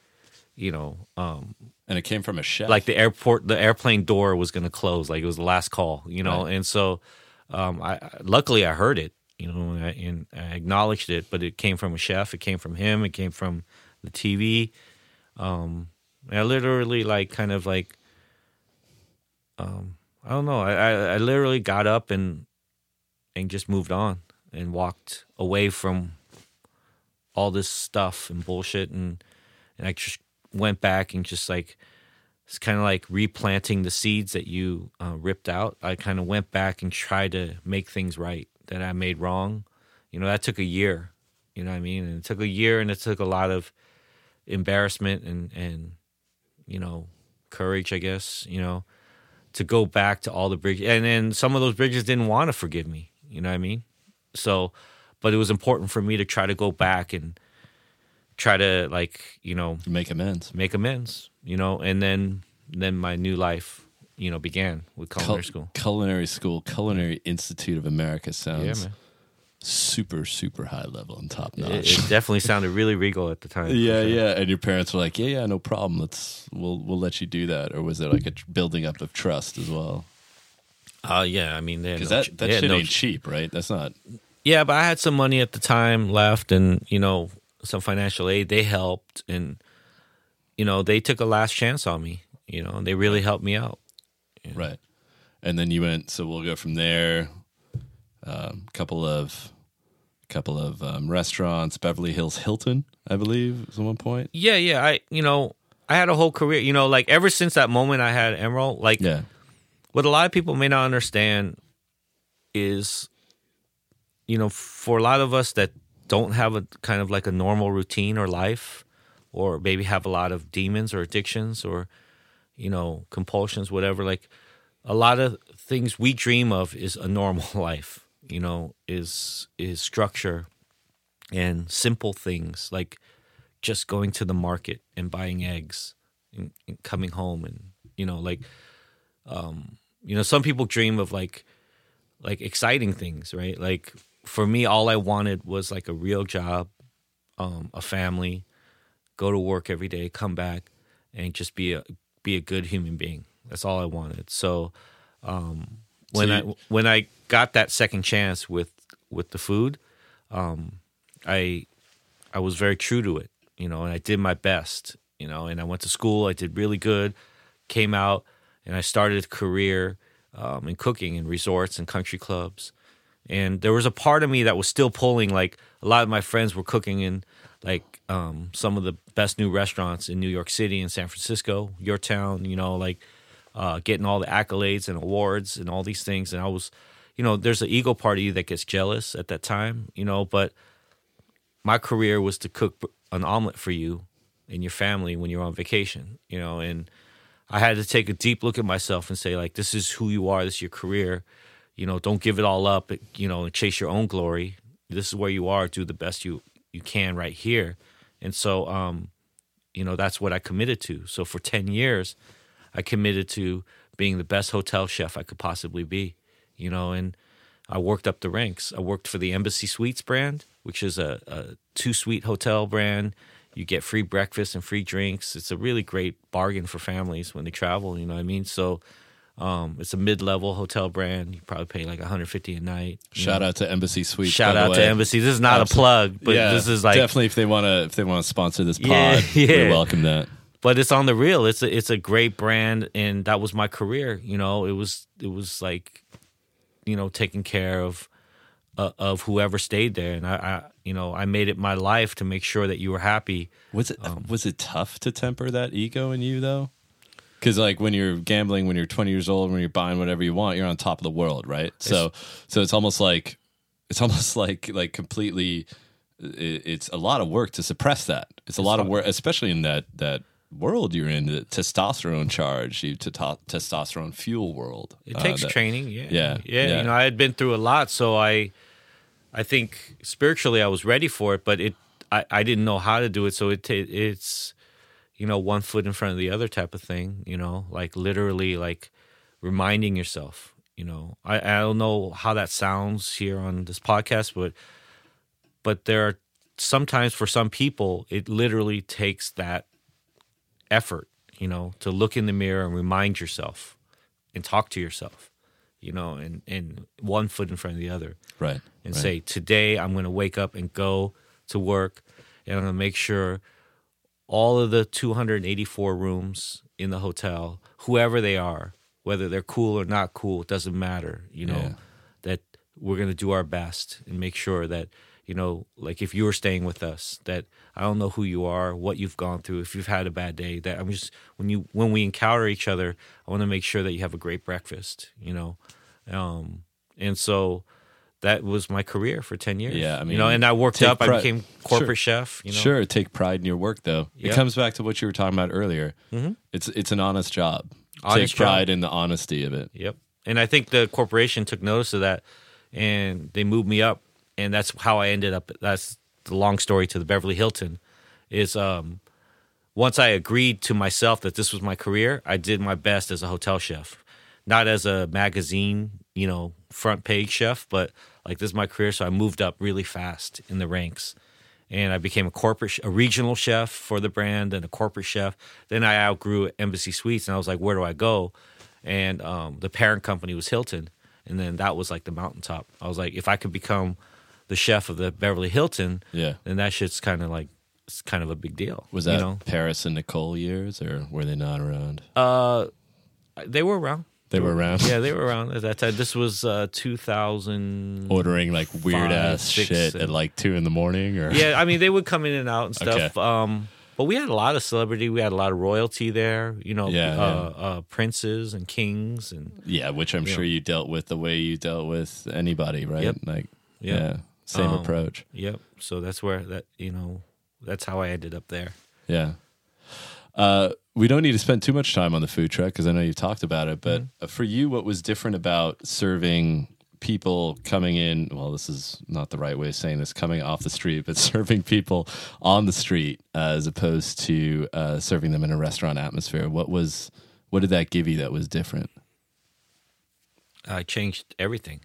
you know, um
and it came from a chef.
Like the airport the airplane door was gonna close. Like it was the last call, you know, right. and so um I luckily I heard it, you know, and I, and I acknowledged it, but it came from a chef, it came from him, it came from the TV. Um, I literally like kind of like, um, I don't know. I, I, I literally got up and and just moved on and walked away from all this stuff and bullshit and and I just went back and just like it's kind of like replanting the seeds that you uh, ripped out. I kind of went back and tried to make things right that I made wrong. You know, that took a year. You know what I mean? And it took a year and it took a lot of embarrassment and and you know courage, I guess. You know, to go back to all the bridges, and then some of those bridges didn't want to forgive me. You know what I mean? So, but it was important for me to try to go back and try to like you know
make amends,
make amends. You know, and then then my new life you know began with culinary Cul- school.
Culinary school, Culinary Institute of America sounds yeah, super super high level and top notch.
It, it, definitely sounded really regal at the time.
yeah, sure. yeah. And your parents were like, "Yeah, yeah, no problem. Let's we'll we'll let you do that." Or was it like a building up of trust as well?
Uh yeah. I mean,
because no, that that shit no, ain't cheap, right? That's not.
Yeah, but I had some money at the time left, and you know, some financial aid. They helped, and you know, they took a last chance on me. You know, and they really helped me out.
You know? Right. And then you went. So we'll go from there. A um, couple of couple of um, restaurants, Beverly Hills Hilton, I believe, at one point.
Yeah, yeah. I you know I had a whole career. You know, like ever since that moment I had Emeril, like yeah. what a lot of people may not understand is, you know, for a lot of us that don't have a kind of like a normal routine or life, or maybe have a lot of demons or addictions or, you know, compulsions, whatever. Like a lot of things we dream of is a normal life. You know, is is structure and simple things like just going to the market and buying eggs and, and coming home and you know like um you know some people dream of like like exciting things right? Like for me all i wanted was like a real job um a family go to work every day come back and just be a be a good human being. That's all i wanted. So um when so you- i when i got that second chance with with the food um i i was very true to it you know, and I did my best, you know, and I went to school, I did really good, came out, and I started a career um, in cooking in resorts and country clubs. And there was a part of me that was still pulling, like a lot of my friends were cooking in like um, some of the best new restaurants in New York City and San Francisco, your town, you know, like uh, getting all the accolades and awards and all these things. And I was, you know, there's an ego part of you that gets jealous at that time, you know, but my career was to cook an omelet for you and your family when you're on vacation, you know, and I had to take a deep look at myself and say like this is who you are, this is your career. You know, don't give it all up, you know, and chase your own glory. This is where you are, do the best you you can right here. And so um you know, that's what I committed to. So for 10 years, I committed to being the best hotel chef I could possibly be, you know, and I worked up the ranks. I worked for the Embassy Suites brand, which is a, a two suite hotel brand. You get free breakfast and free drinks. It's a really great bargain for families when they travel. You know what I mean? So um, it's a mid level hotel brand. You probably pay like 150 a night.
Shout
know?
out to Embassy Suites.
Shout out to Embassy. This is not Absolutely. a plug, but yeah, this is like
definitely if they want to if they want to sponsor this pod, yeah, yeah. we welcome that.
But it's on the real. It's a it's a great brand, and that was my career. You know, it was it was like, you know, taking care of uh, of whoever stayed there, and I, I, you know, I made it my life to make sure that you were happy.
Was it um, was it tough to temper that ego in you though? Because like when you're gambling, when you're 20 years old, when you're buying whatever you want, you're on top of the world, right? It's, so so it's almost like it's almost like like completely. it's a lot of work to suppress that. It's a lot of work, especially in that that world you're in, the testosterone charge, you to testosterone fuel world.
It uh, takes
that,
training. Yeah. yeah. yeah, yeah. You know, I had been through a lot, so I I think spiritually I was ready for it, but it I, I didn't know how to do it. So it it's you know one foot in front of the other type of thing. You know, like literally like reminding yourself. You know, I I don't know how that sounds here on this podcast, but but there are sometimes for some people it literally takes that effort. You know, to look in the mirror and remind yourself and talk to yourself you know, and, and one foot in front of the other.
Right.
And
right.
say, today I'm going to wake up and go to work and I'm going to make sure all of the 284 rooms in the hotel, whoever they are, whether they're cool or not cool, it doesn't matter, you know, yeah. that we're going to do our best and make sure that you know, like if you were staying with us, that I don't know who you are, what you've gone through, if you've had a bad day, that I'm just when you when we encounter each other, I want to make sure that you have a great breakfast, you know. Um and so that was my career for 10 years.
Yeah, I mean,
you know, and I worked up, I became corporate
sure.
chef, you know.
Sure, take pride in your work though. Yep. It comes back to what you were talking about earlier. Mm-hmm. It's it's an honest job. Honest take pride job. in the honesty of it.
Yep. And I think the corporation took notice of that and they moved me up and that's how I ended up. That's the long story to the Beverly Hilton. Is um, once I agreed to myself that this was my career, I did my best as a hotel chef, not as a magazine, you know, front page chef, but like this is my career. So I moved up really fast in the ranks, and I became a corporate, a regional chef for the brand, and a corporate chef. Then I outgrew Embassy Suites, and I was like, where do I go? And um, the parent company was Hilton, and then that was like the mountaintop. I was like, if I could become the chef of the Beverly Hilton,
yeah,
then that shit's kind of like it's kind of a big deal.
Was that you know? Paris and Nicole years, or were they not around?
Uh, they were around.
They were around.
Yeah, they were around at that time. This was uh, 2000.
Ordering like weird ass shit and, at like two in the morning, or
yeah, I mean they would come in and out and stuff. Okay. Um, but we had a lot of celebrity. We had a lot of royalty there. You know, yeah, uh, yeah. Uh, princes and kings and
yeah, which I'm sure know. you dealt with the way you dealt with anybody, right?
Yep.
Like yep. yeah, same um, approach.
Yep. So that's where that you know that's how I ended up there.
Yeah. Uh, we don't need to spend too much time on the food truck because I know you've talked about it. But mm-hmm. for you, what was different about serving people coming in? Well, this is not the right way of saying this coming off the street, but serving people on the street uh, as opposed to uh, serving them in a restaurant atmosphere. What was what did that give you that was different?
I changed everything.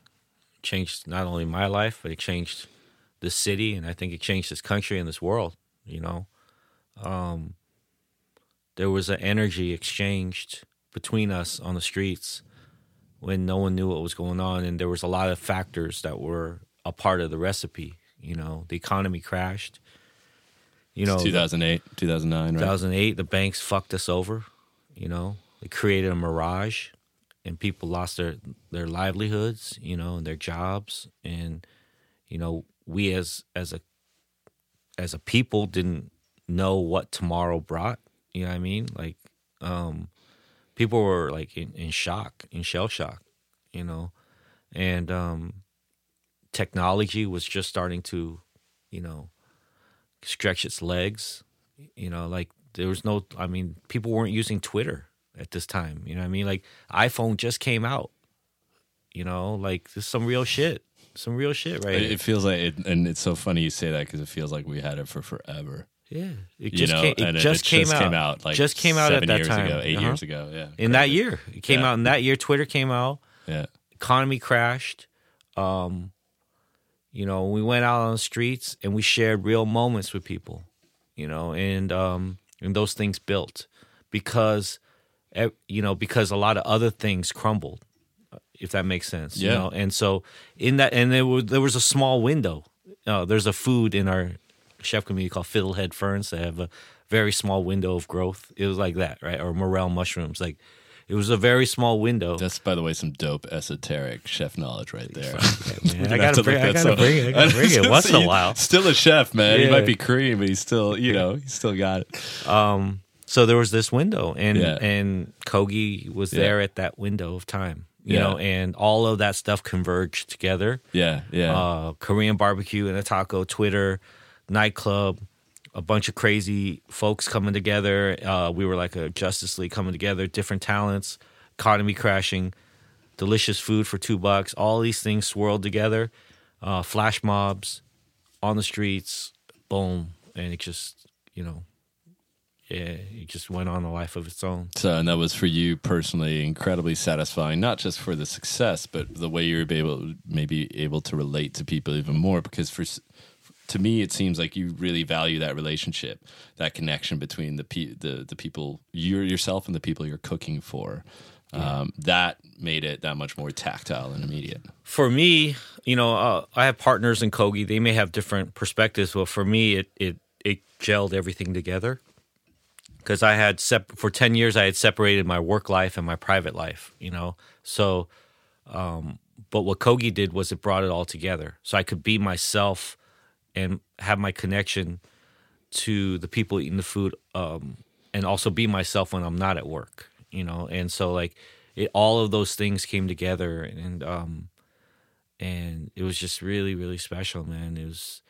Changed not only my life, but it changed the city, and I think it changed this country and this world. You know, um, there was an energy exchanged between us on the streets when no one knew what was going on and there was a lot of factors that were a part of the recipe you know the economy crashed
you know 2008 2009
right? 2008 the banks fucked us over you know they created a mirage and people lost their their livelihoods you know and their jobs and you know we as as a as a people didn't know what tomorrow brought you know what I mean? Like, um, people were like in, in shock, in shell shock, you know, and um, technology was just starting to, you know, stretch its legs. You know, like there was no, I mean, people weren't using Twitter at this time. You know what I mean? Like iPhone just came out. You know, like this is some real shit. Some real shit, right?
It, feels like, it, and it's so funny you say that because it feels like we had it for forever.
Yeah, it just you know, came, it, just, it came just out. came out.
Like
just came out at that time.
Ago, 8 uh-huh. years ago. Yeah,
in that year, it came yeah. out. In that year, Twitter came out.
Yeah,
economy crashed. Um, you know, we went out on the streets and we shared real moments with people. You know, and um, and those things built because, you know, because a lot of other things crumbled. If that makes sense, yeah. You know? And so in that, and there was there was a small window. Uh, there's a food in our chef community called Fiddlehead Ferns. They have a very small window of growth. It was like that, right? Or morel mushrooms. Like it was a very small window.
That's by the way some dope esoteric chef knowledge right there.
man, I gotta, bring, I gotta bring it. I gotta bring it once in a while.
Still a chef, man. Yeah. He might be Korean, but he's still, you know, he's still got it.
Um, so there was this window, and yeah. and Kogi was yeah. there at that window of time. You know, and all of that stuff converged together.
Yeah, yeah.
Uh, Korean barbecue and a taco, Twitter, nightclub, a bunch of crazy folks coming together. Uh, we were like a Justice League coming together, different talents, economy crashing, delicious food for two bucks. All these things swirled together. Uh, flash mobs on the streets, boom, and it just you know, yeah, it just went on a life of its own.
So, and that was for you personally incredibly satisfying, not just for the success, but the way you were able, maybe able to relate to people even more. Because for to me, it seems like you really value that relationship, that connection between the pe- the the people you yourself and the people you're cooking for. Yeah. Um, that made it that much more tactile and immediate.
For me, you know, uh, I have partners in Kogi. They may have different perspectives, but for me, it it it gelled everything together. Because I had sep- for ten years, I had separated my work life and my private life. You know, so. Um, but what Kogi did was it brought it all together, so I could be myself and have my connection to the people eating the food um, and also be myself when I'm not at work, you know. And so like it, all of those things came together and um and it was just really really special, man. It was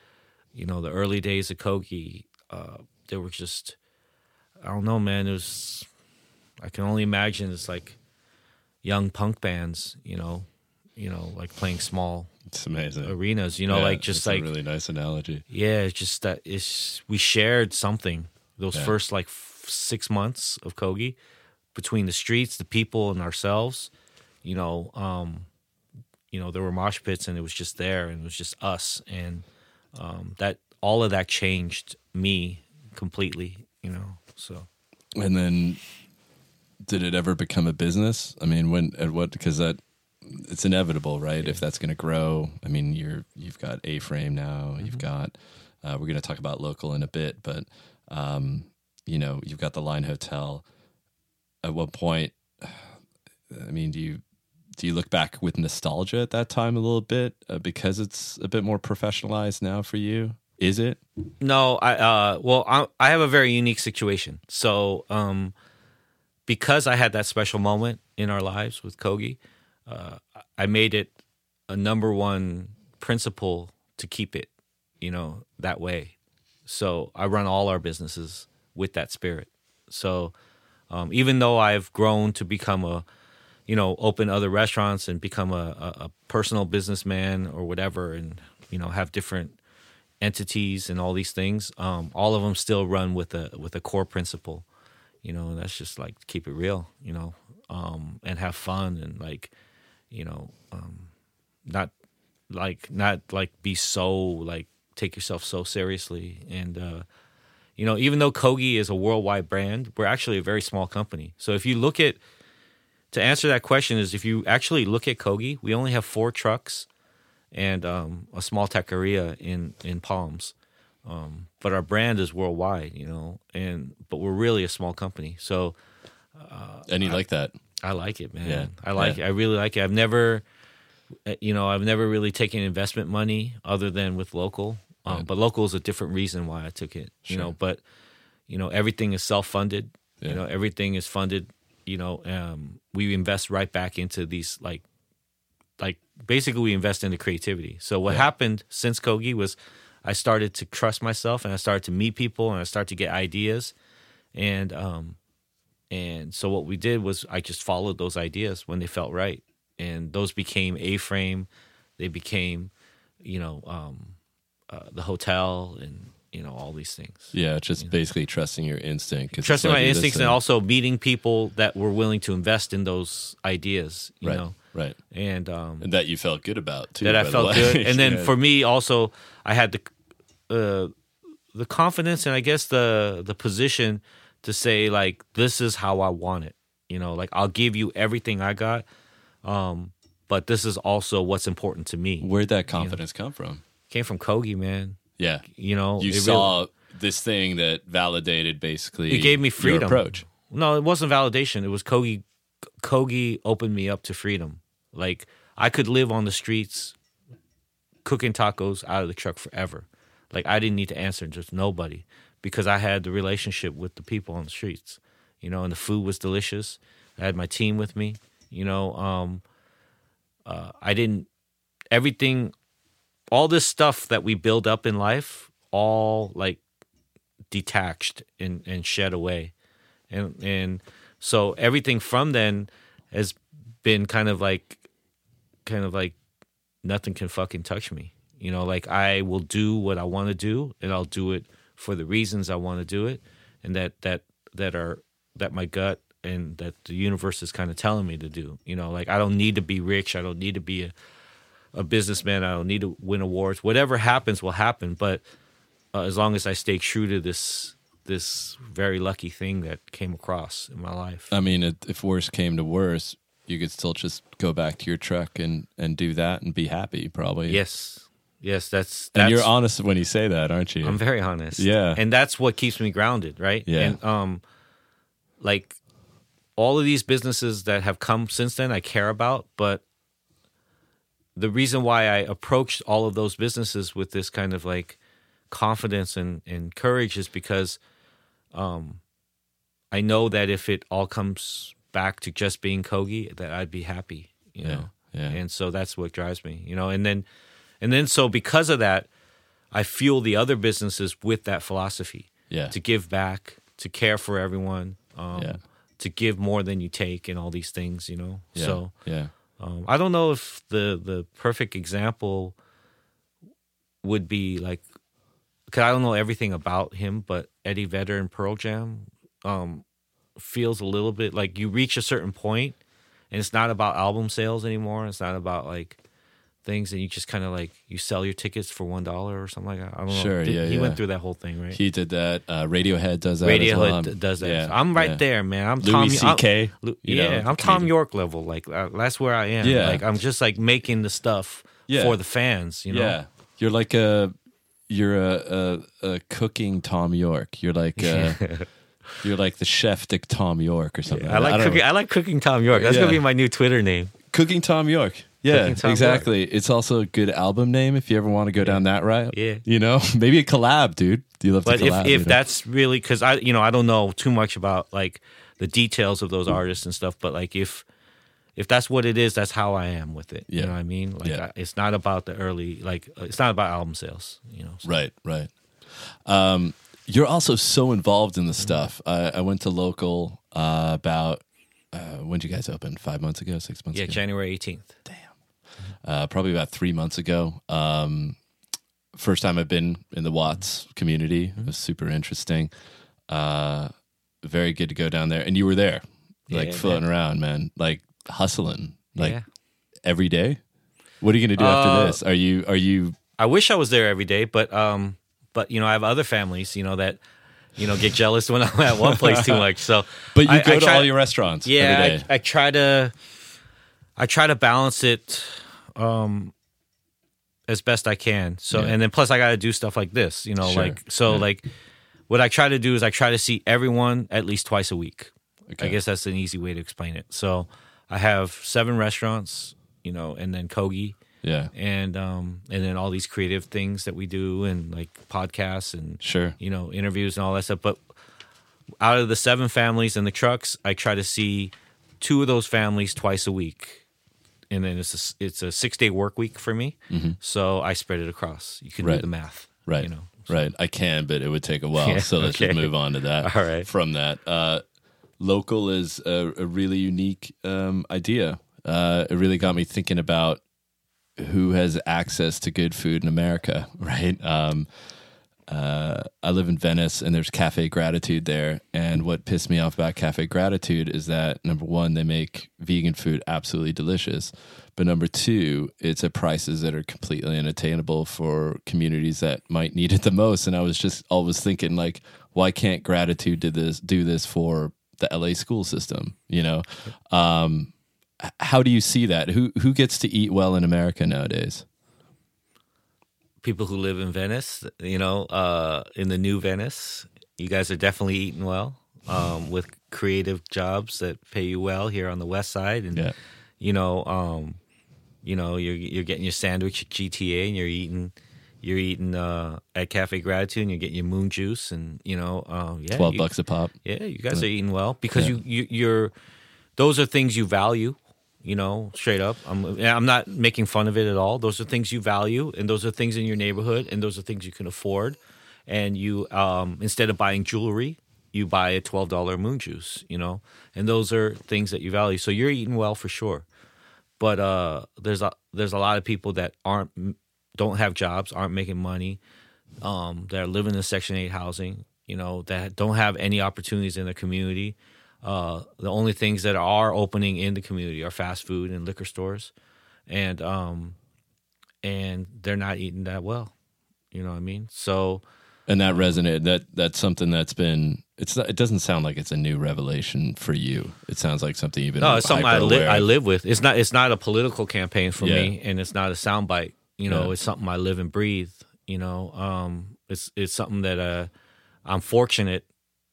you know the early days of Kogi uh they were just I don't know, man. It was I can only imagine it's like young punk bands, you know, you know, like playing small
it's amazing
arenas. You know, yeah, like just like
really nice analogy.
Yeah, it's just that it's we shared something those yeah. first like f- six months of Kogi between the streets, the people, and ourselves. You know, um, you know, there were mosh pits, and it was just there, and it was just us, and um, that all of that changed me completely. You know, so.
And then, did it ever become a business? I mean, when at what? Because that it's inevitable, right? Yeah. If that's going to grow, I mean, you're you've got A frame now. Mm-hmm. You've got uh, we're going to talk about LocoL in a bit, but um, you know, you've got the Line Hotel. At what point? I mean, do you do you look back with nostalgia at that time a little bit uh, because it's a bit more professionalized now for you? Is it?
No, I uh, well, I, I have a very unique situation. So, um, because I had that special moment in our lives with Kogi, uh, I made it a number one principle to keep it, you know, that way. So I run all our businesses with that spirit. So um, even though I've grown to become a, you know, open other restaurants and become a, a, a personal businessman or whatever, and you know, have different entities and all these things, um, all of them still run with a with a core principle. You know, that's just like keep it real. You know, um, and have fun and like, you know, um, not like not like be so like take yourself so seriously and uh, you know even though kogi is a worldwide brand we're actually a very small company so if you look at to answer that question is if you actually look at kogi we only have four trucks and um, a small taqueria in in palms um, but our brand is worldwide you know and but we're really a small company so
uh, and you I, like that
i like it man yeah. i like yeah. it i really like it i've never uh, you know, I've never really taken investment money other than with LocoL. Um, right. But LocoL is a different reason why I took it. Sure. You know, but you know, everything is self funded. Yeah. You know, everything is funded. You know, um, we invest right back into these like, like basically we invest into creativity. So what yeah. happened since Kogi was, I started to trust myself and I started to meet people and I started to get ideas, and um, and so what we did was I just followed those ideas when they felt right and those became A frame. They became, you know, um, uh, the hotel and you know all these things.
Yeah, just basically know. trusting your instinct.
Trusting my instincts and also meeting people that were willing to invest in those ideas. You
right.
know,
right.
And um,
and that you felt good about too.
That I felt good. And then yeah. for me also, I had the uh, the confidence and I guess the the position to say like this is how I want it. You know, like I'll give you everything I got um, but this is also what's important to me.
Where'd that confidence you know? come from?
Came from Kogi, man.
Yeah.
You know,
you saw really, this thing that validated basically.
It gave me freedom.
approach.
No, it wasn't validation. It was Kogi. Kogi opened me up to freedom. Like I could live on the streets, cooking tacos out of the truck forever. Like I didn't need to answer just nobody because I had the relationship with the people on the streets. You know, and the food was delicious. I had my team with me. You know, um, uh, I didn't everything, all this stuff that we build up in life, all like detached and and shed away, and and so everything from then has been kind of like, kind of like nothing can fucking touch me. You know, like I will do what I want to do, and I'll do it for the reasons I want to do it, and that that that are that my gut and that the universe is kind of telling me to do. You know, like I don't need to be rich. I don't need to be a, a businessman. I don't need to win awards. Whatever happens will happen. But uh, as long as I stay true to this this very lucky thing that came across in my life.
I mean, if worse came to worse, you could still just go back to your truck and and do that and be happy. Probably.
Yes. Yes, that's,
that's and you're honest when you say that, aren't you?
I'm very honest.
Yeah,
and that's what keeps me grounded, right?
Yeah.
And um, like all of these businesses that have come since then I care about, but the reason why I approached all of those businesses with this kind of like confidence and, and courage is because um, I know that if it all comes back to just being Kogi, that I'd be happy, you know.
Yeah.
And so that's what drives me, you know. And then and then so because of that, I fuel the other businesses with that philosophy.
Yeah.
To give back, to care for everyone. Um,
yeah
to give more than you take and all these things, you know.
Yeah,
so
yeah,
um, I don't know if the the perfect example would be like, cause I don't know everything about him, but Eddie Vedder and Pearl Jam um, feels a little bit like you reach a certain point, and it's not about album sales anymore. It's not about like things and you just kind of like you sell your tickets for one dollar or something like that. I don't know.
Sure,
Did,
yeah,
he
yeah.
went through that whole thing, right?
He did that. Uh, Radiohead does that.
Radiohead
well.
does that.
Yeah,
I'm right
yeah.
there, man. I'm
Louis
Tom,
C.K.,
I'm- yeah,
know,
I'm Tom. York level. Like uh, that's where I am.
Yeah.
like I'm just like making the stuff for the fans. You know,
Yeah, you're like a you're a, a, a cooking Thom Yorke. You're like a, you're like the chef to Thom Yorke or something.
I like
don't
cooking.
know.
I like cooking Thom Yorke. That's
Yeah.
gonna be my new Twitter name.
Cooking Thom Yorke. Yeah,
Tom
exactly. It's also a good album name if you ever want to go down that route.
Yeah.
you know, maybe a collab, dude. Do you love
But
to
if
collab?
if
you know?
that's really because I you know I don't know too much about like the details of those artists and stuff, but like if if that's what it is, that's how I am with it.
Yeah.
You know what I mean? Like
Yeah.
I, it's not about the early like it's not about album sales. You know. So-
Right, right. Um, you're also so involved in the stuff. I, I went to LocoL uh, about uh, when did you guys open? Five months ago, six months
Yeah,
ago.
January 18th.
uh, probably about three months ago. Um, first time I've been in the Watts community. It was super interesting. Uh, very good to go down there, and you were there, like
Yeah,
floating around, man, like hustling, like
yeah.
every day. What are you gonna do after
Uh,
this? Are you are you
I wish I was there every day, but um, but you know, I have other families, you know, that you know get jealous when I'm at one place too much. So,
But you
I-
go
I
to
try-
all your restaurants.
yeah,
day.
I, I try to, I try to balance it, um, as best I can. So,
Yeah.
and then plus I got to do stuff like this, you know,
Sure.
like so,
Yeah.
like what I try to do is I try to see everyone at least twice a week.
Okay.
I guess that's an easy way to explain it. So, I have seven restaurants, you know, and then Kogi
yeah,
and um and then all these creative things that we do and like podcasts and
sure.
you know interviews and all that stuff but out of the seven families and the trucks i try to see two of those families twice a week and then it's a, it's a six day work week for me so i spread it across you can
Mm-hmm. Right.
do the math
Right.
you know
Right. I can, but it would take a while.
Yeah,
so let's just move on to that.
All right.
From that, uh, LocoL is a, a really unique um, idea. Uh, it really got me thinking about who has access to good food in America. Right. Um, uh, I live in Venice, and there's Cafe Gratitude there. And what pissed me off about Cafe Gratitude is that number one, they make vegan food absolutely delicious, but number two, it's at prices that are completely unattainable for communities that might need it the most. And I was just always thinking, like, why can't Gratitude do this? Do this for the LA school system? You know, um, how do you see that? Who who gets to eat well in America nowadays?
people who live in venice you know uh in the new venice you guys are definitely eating well um with creative jobs that pay you well here on the west side and
Yeah.
you know, um, you know, you're you're getting your sandwich at GTA and you're eating you're eating uh, at Cafe Gratitude and you're getting your moon juice and you know, uh, yeah,
Twelve
you-
bucks a pop.
Yeah, you guys are eating well because you, you you're those are things you value. You know, straight up. I'm I'm not making fun of it at all. Those are things you value, and those are things in your neighborhood, and those are things you can afford. And you, um, instead of buying jewelry, you buy a twelve dollar moon juice. You know, and those are things that you value. So you're eating well for sure. But uh, there's a there's a lot of people that aren't don't have jobs, aren't making money, um, that are living in Section Eight housing. You know, that don't have any opportunities in their community. Uh, the only things that are opening in the community are fast food and liquor stores, and um, and they're not eating that well. You know what I mean? So
and that resonated that that's something that's been it's not, it doesn't sound like it's a new revelation for you it sounds like something you've been
no, it's something I live I live with. It's not it's not a political campaign for
Yeah.
me, and it's not a soundbite. You know,
Yeah.
it's something I live and breathe. You know, um, it's it's something that uh, I'm fortunate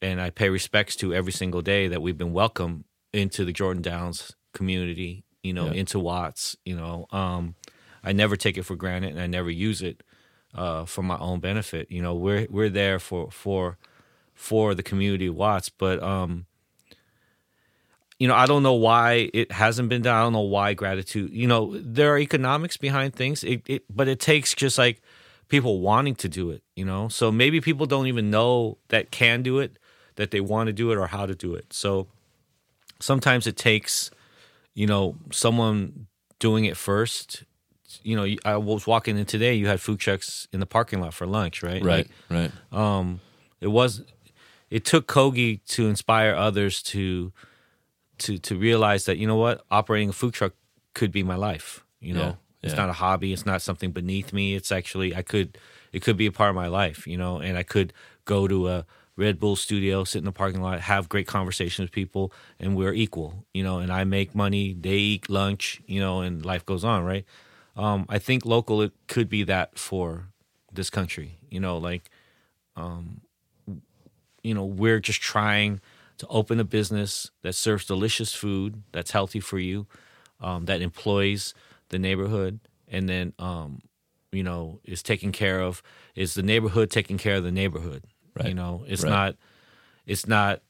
and I pay respects to every single day that we've been welcomed into the Jordan Downs community. You know,
Yeah.
into Watts. You know, um, I never take it for granted, and I never use it uh, for my own benefit. You know, we're we're there for for for the community of Watts, but um, you know, I don't know why it hasn't been done. I don't know why gratitude. You know, there are economics behind things, it, it, but it takes just like people wanting to do it. You know, so maybe people don't even know that can do it, that they want to do it, or how to do it. So sometimes it takes, you know, someone doing it first. You know, I was walking in today. You had food trucks in the parking lot for lunch, right?
right
Like,
right um,
it was it took Kogi to inspire others to to to realize that you know what operating a food truck could be my life you know It's yeah. not a hobby. It's not something beneath me. It's actually I could it could be a part of my life, you know, and I could go to a Red Bull studio, sit in the parking lot, have great conversations with people, and we're equal, you know. And I make money, they eat lunch, you know, and life goes on, right? Um, I think LocoL it could be that for this country, you know, like, um, you know, we're just trying to open a business that serves delicious food that's healthy for you, um, that employs the neighborhood, and then um, you know is taking care of is the neighborhood taking care of the neighborhood. Right. You know, it's right. not it's not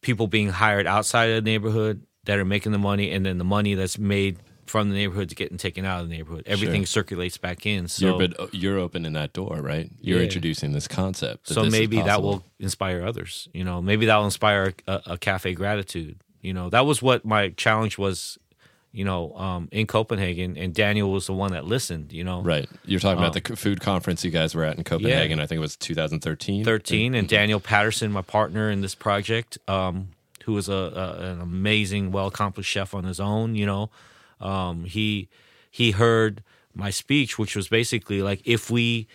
people being hired outside of the neighborhood that are making the money, and then the money that's made from the neighborhood to getting taken out of the neighborhood. Everything sure. circulates back in. So
you're, you're opening that door, right? You're yeah. introducing this concept.
so maybe that will inspire others. You know, maybe that will inspire a, a, cafe gratitude. You know, that was what my challenge was. You know, um, in Copenhagen, and Daniel was the one that listened. You know,
right? You're talking um, about the food conference you guys were at in Copenhagen. Yeah. I think it was 2013.
13, and mm-hmm. Daniel Patterson, my partner in this project, um, who was a, a an amazing, well accomplished chef on his own. You know, um, he he heard my speech, which was basically like if we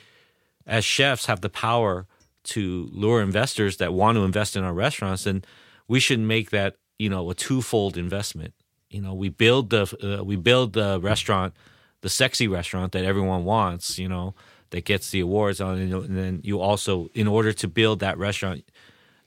as chefs have the power to lure investors that want to invest in our restaurants, then we should make that you know a twofold investment. You know, we build the uh, we build the restaurant, the sexy restaurant that everyone wants. You know, that gets the awards on, and then you also, in order to build that restaurant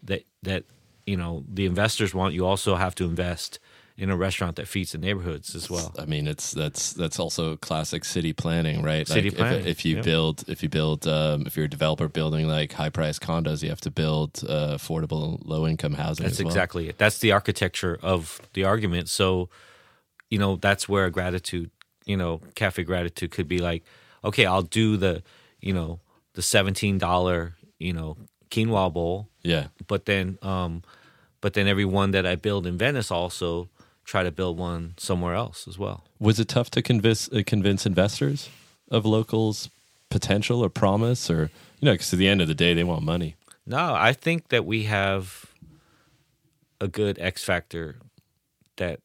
that that you know the investors want, you also have to invest in a restaurant that feeds the neighborhoods as well.
I mean, it's that's that's also classic city planning, right?
City
like
planning.
If, if you build, if you build, um, if you're a developer building like high price condos, you have to build uh, affordable, low income housing.
That's
well.
exactly it. That's the architecture of the argument. So, you know, that's where gratitude, you know, cafe gratitude could be like, okay, I'll do the, you know, the seventeen dollar, you know, quinoa bowl.
Yeah.
But then, um, but then every one that I build in Venice also try to build one somewhere else as well.
Was it tough to convince uh, convince investors of locals' potential or promise, or you know, because at the end of the day, they want money.
No, I think that we have a good X factor that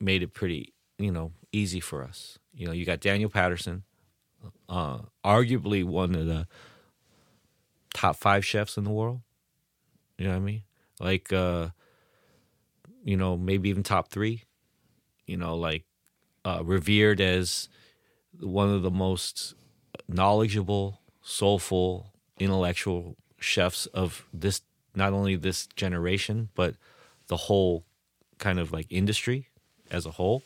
made it pretty, you know, easy for us. You know, you got Daniel Patterson, uh, arguably one of the top five chefs in the world. You know what I mean? Like, uh, you know, maybe even top three. You know, like uh, revered as one of the most knowledgeable, soulful, intellectual chefs of this not only this generation but the whole kind of like industry as a whole.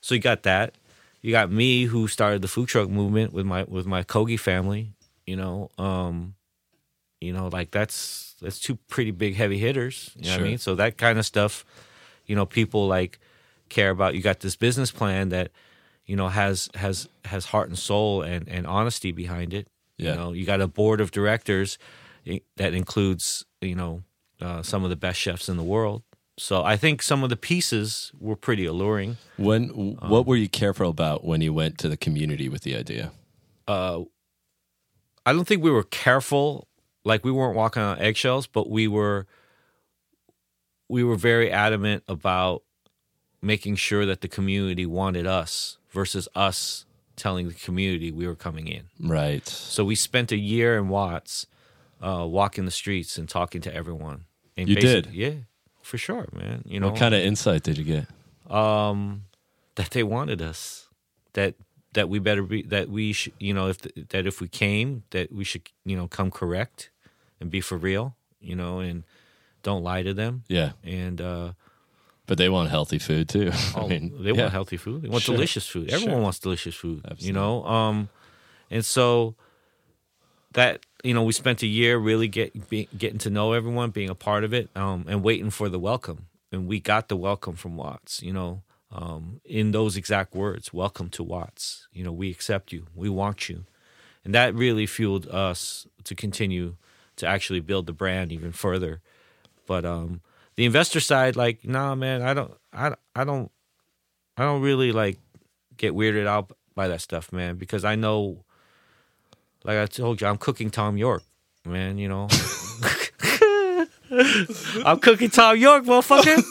So you got that. You got me who started the food truck movement with my with my Kogi family, you know. Um you know, like that's that's two pretty big heavy hitters. You know what I mean? So that kind of stuff, you know, people like care about. You got this business plan that, you know, has has has heart and soul and and honesty behind it. Yeah. You know, you got a board of directors that includes, you know, uh, some of the best chefs in the world. So I think some of the pieces were pretty alluring.
When um, what were you careful about when you went to the community with the idea?
Uh, I don't think we were careful like we weren't walking on eggshells, but we were we were very adamant about making sure that the community wanted us versus us telling the community we were coming in.
Right.
So we spent a year in Watts uh, walking the streets and talking to everyone.
And you did?
Yeah, for sure, man. You know,
what kind of insight did you get?
Um, that they wanted us. That that we better be that we should you know if the, that if we came that we should you know come correct and be for real you know and don't lie to them
yeah
and uh
but they want healthy food too
oh, i mean they yeah. want healthy food they want sure. delicious food everyone sure. wants delicious food Absolutely. you know um and so that you know we spent a year really get be, getting to know everyone being a part of it um and waiting for the welcome and we got the welcome from watts you know um, in those exact words welcome to watts. You know we accept you. We want you. And that really fueled us to continue to actually build the brand even further. But um the investor side like nah man i don't i, I don't i don't really like get weirded out by that stuff man because i know like i told you i'm cooking thom yorke man you know? I'm cooking thom yorke motherfucker.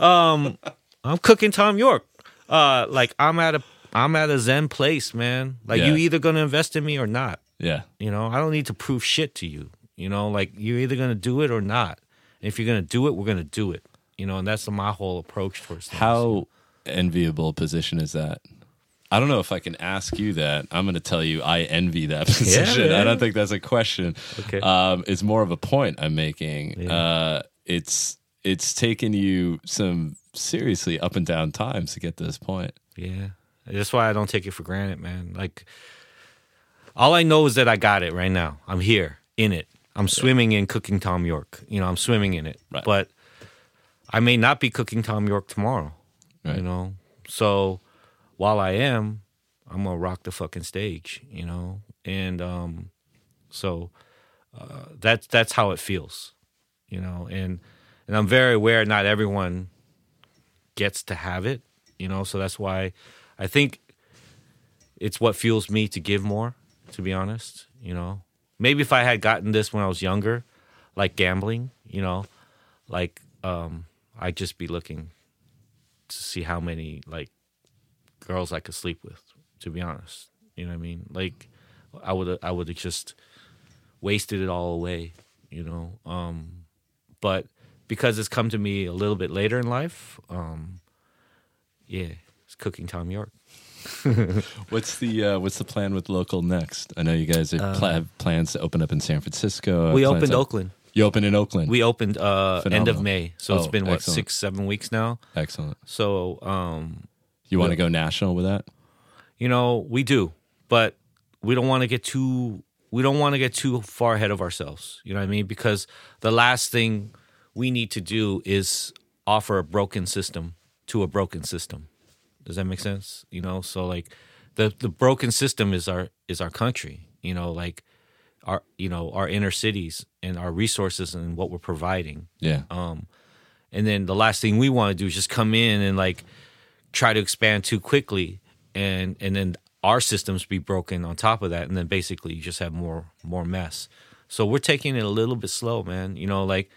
Um I'm cooking Thom Yorke. Uh, like I'm at a I'm at a zen place, man. Like yeah. you either gonna invest in me or not.
Yeah.
You know, I don't need to prove shit to you. You know, like you're either gonna do it or not. And if you're gonna do it, we're gonna do it. You know, and that's my whole approach towards things.
How enviable position is that? I don't know if I can ask you that. I'm going to tell you I envy that position. Yeah, I don't think that's a question. Okay. Um, it's more of a point I'm making. Yeah. Uh, it's it's taken you some seriously up and down times to get to this point.
Yeah. That's why I don't take it for granted, man. Like all I know is that I got it right now. I'm here in it. I'm swimming in cooking Thom Yorke. You know, I'm swimming in it. Right. But I may not be cooking Thom Yorke tomorrow. Right. You know. So while I am, I'm gonna rock the fucking stage, you know. And um so uh, that's that's how it feels, you know. And and I'm very aware not everyone gets to have it, you know. So that's why I think it's what fuels me to give more. To be honest, you know, maybe if I had gotten this when I was younger, like gambling, you know, like um, I'd just be looking to see how many like girls I could sleep with. To be honest, you know what I mean. Like I would I would have just wasted it all away, you know. Um, but because it's come to me a little bit later in life, um, yeah, it's cooking Thom Yorke.
what's the uh, what's the plan with LocoL next? I know you guys are pl- have plans to open up in San Francisco.
We opened Oakland.
You opened in Oakland.
We opened uh, end of May, so oh, it's been what excellent. six seven weeks now.
Excellent.
So, um,
you want to go national with that?
You know, we do, but we don't want to get too we don't want to get too far ahead of ourselves. You know what I mean? Because the last thing we need to do is offer a broken system to a broken system. Does that make sense? You know, so like the the broken system is our is our country. You know, like our you know our inner cities and our resources and what we're providing.
Yeah.
Um, and then the last thing we want to do is just come in and like try to expand too quickly, and and then our systems be broken on top of that, and then basically you just have more more mess. So we're taking it a little bit slow, man. You know, like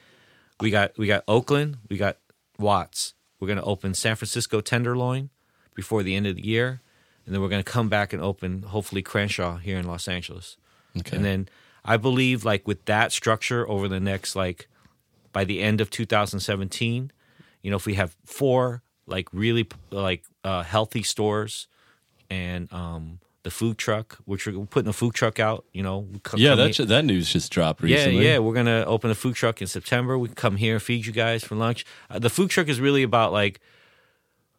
we got we got Oakland, we got Watts. We're gonna open San Francisco Tenderloin before the end of the year, and then we're gonna come back and open hopefully Crenshaw here in Los Angeles. Okay. And then I believe like with that structure over the next like by the end of 2017, you know, if we have four like really like uh, healthy stores and um, the food truck, which we're putting a food truck out. You know,
yeah, that that news just dropped recently.
Yeah, yeah, we're gonna open a food truck in September. We can come here and feed you guys for lunch. Uh, the food truck is really about like,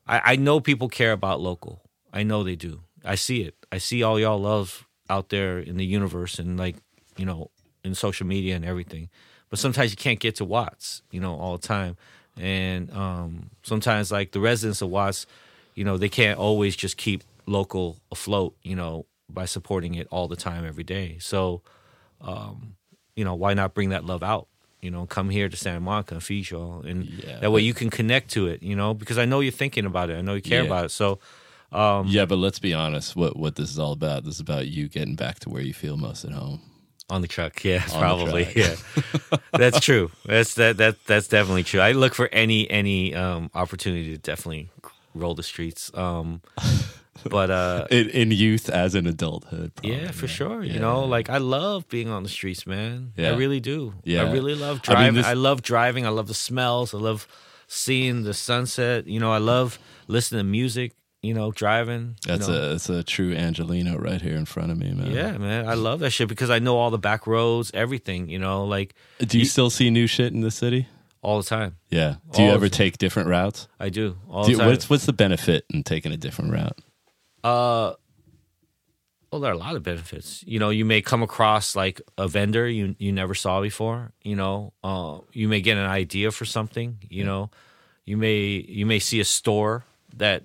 I, I know people care about LocoL. I know they do. I see it. I see all y'all love out there in the universe and like you know in social media and everything. But sometimes you can't get to Watts, you know, all the time. And um, sometimes like the residents of Watts, you know, they can't always just keep LocoL afloat, you know, by supporting it all the time, every day. So, um, you know, why not bring that love out? You know, come here to Santa Monica and feed y'all, and yeah, that way you can connect to it. You know, because I know you're thinking about it. I know you care yeah. about it. So,
um, yeah, but let's be honest. What what this is all about? This is about you getting back to where you feel most at home.
On the truck, yeah, On probably, yeah. that's true. That's that that that's definitely true. I look for any any um, opportunity to definitely roll the streets. Um, but uh
in, in, youth as in adulthood
probably, yeah for sure yeah. you know like i love being on the streets man yeah. i really do yeah i really love driving I, mean, this... I, love driving i love the smells i love seeing the sunset you know i love listening to music you know driving
that's
know.
a that's a true Angeleno right here in front of me man
yeah man i love that shit because i know all the back roads everything you know like
do you, you still see new shit in the city
all the time.
Yeah. Do all you ever take different routes?
I do. All do you,
what's what's the benefit in taking a different route?
Uh, well, there are a lot of benefits. You know, you may come across like a vendor you you never saw before. You know, uh, you may get an idea for something. You know, you may you may see a store that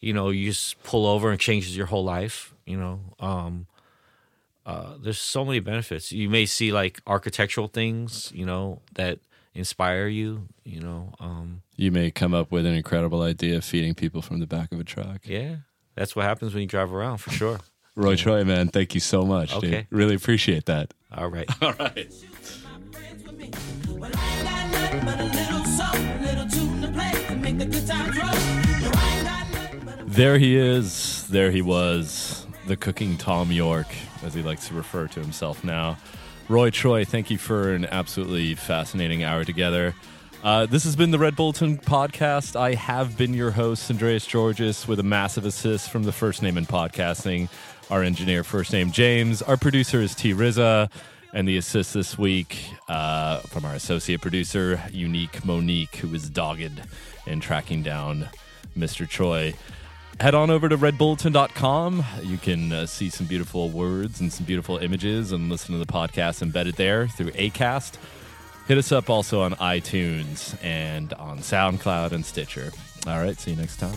you know you just pull over and changes your whole life. You know, um, uh, there's so many benefits. You may see like architectural things. You know that inspire you. You know, um,
you may come up with an incredible idea feeding people from the back of a truck.
Yeah, that's what happens when you drive around for sure.
Roy yeah. Choi, man, thank you so much. Okay. Dude. Really appreciate that.
All right.
All right. There he is, there he was, the cooking Thom Yorke, as he likes to refer to himself now. Roy Choi, thank you for an absolutely fascinating hour together. Uh, this has been the Red Bulletin podcast. I have been your host, Andreas Tzortzis, with a massive assist from the First Name in Podcasting, our engineer, First Name James. Our producer is T. Riza, and the assist this week uh, from our associate producer, Unique Monique, who is dogged in tracking down Mr. Choi head on over to redbulletin.com. You can uh, see some beautiful words and some beautiful images and listen to the podcast embedded there through ACAST. Hit us up also on iTunes and on SoundCloud and Stitcher. All right, see you next time.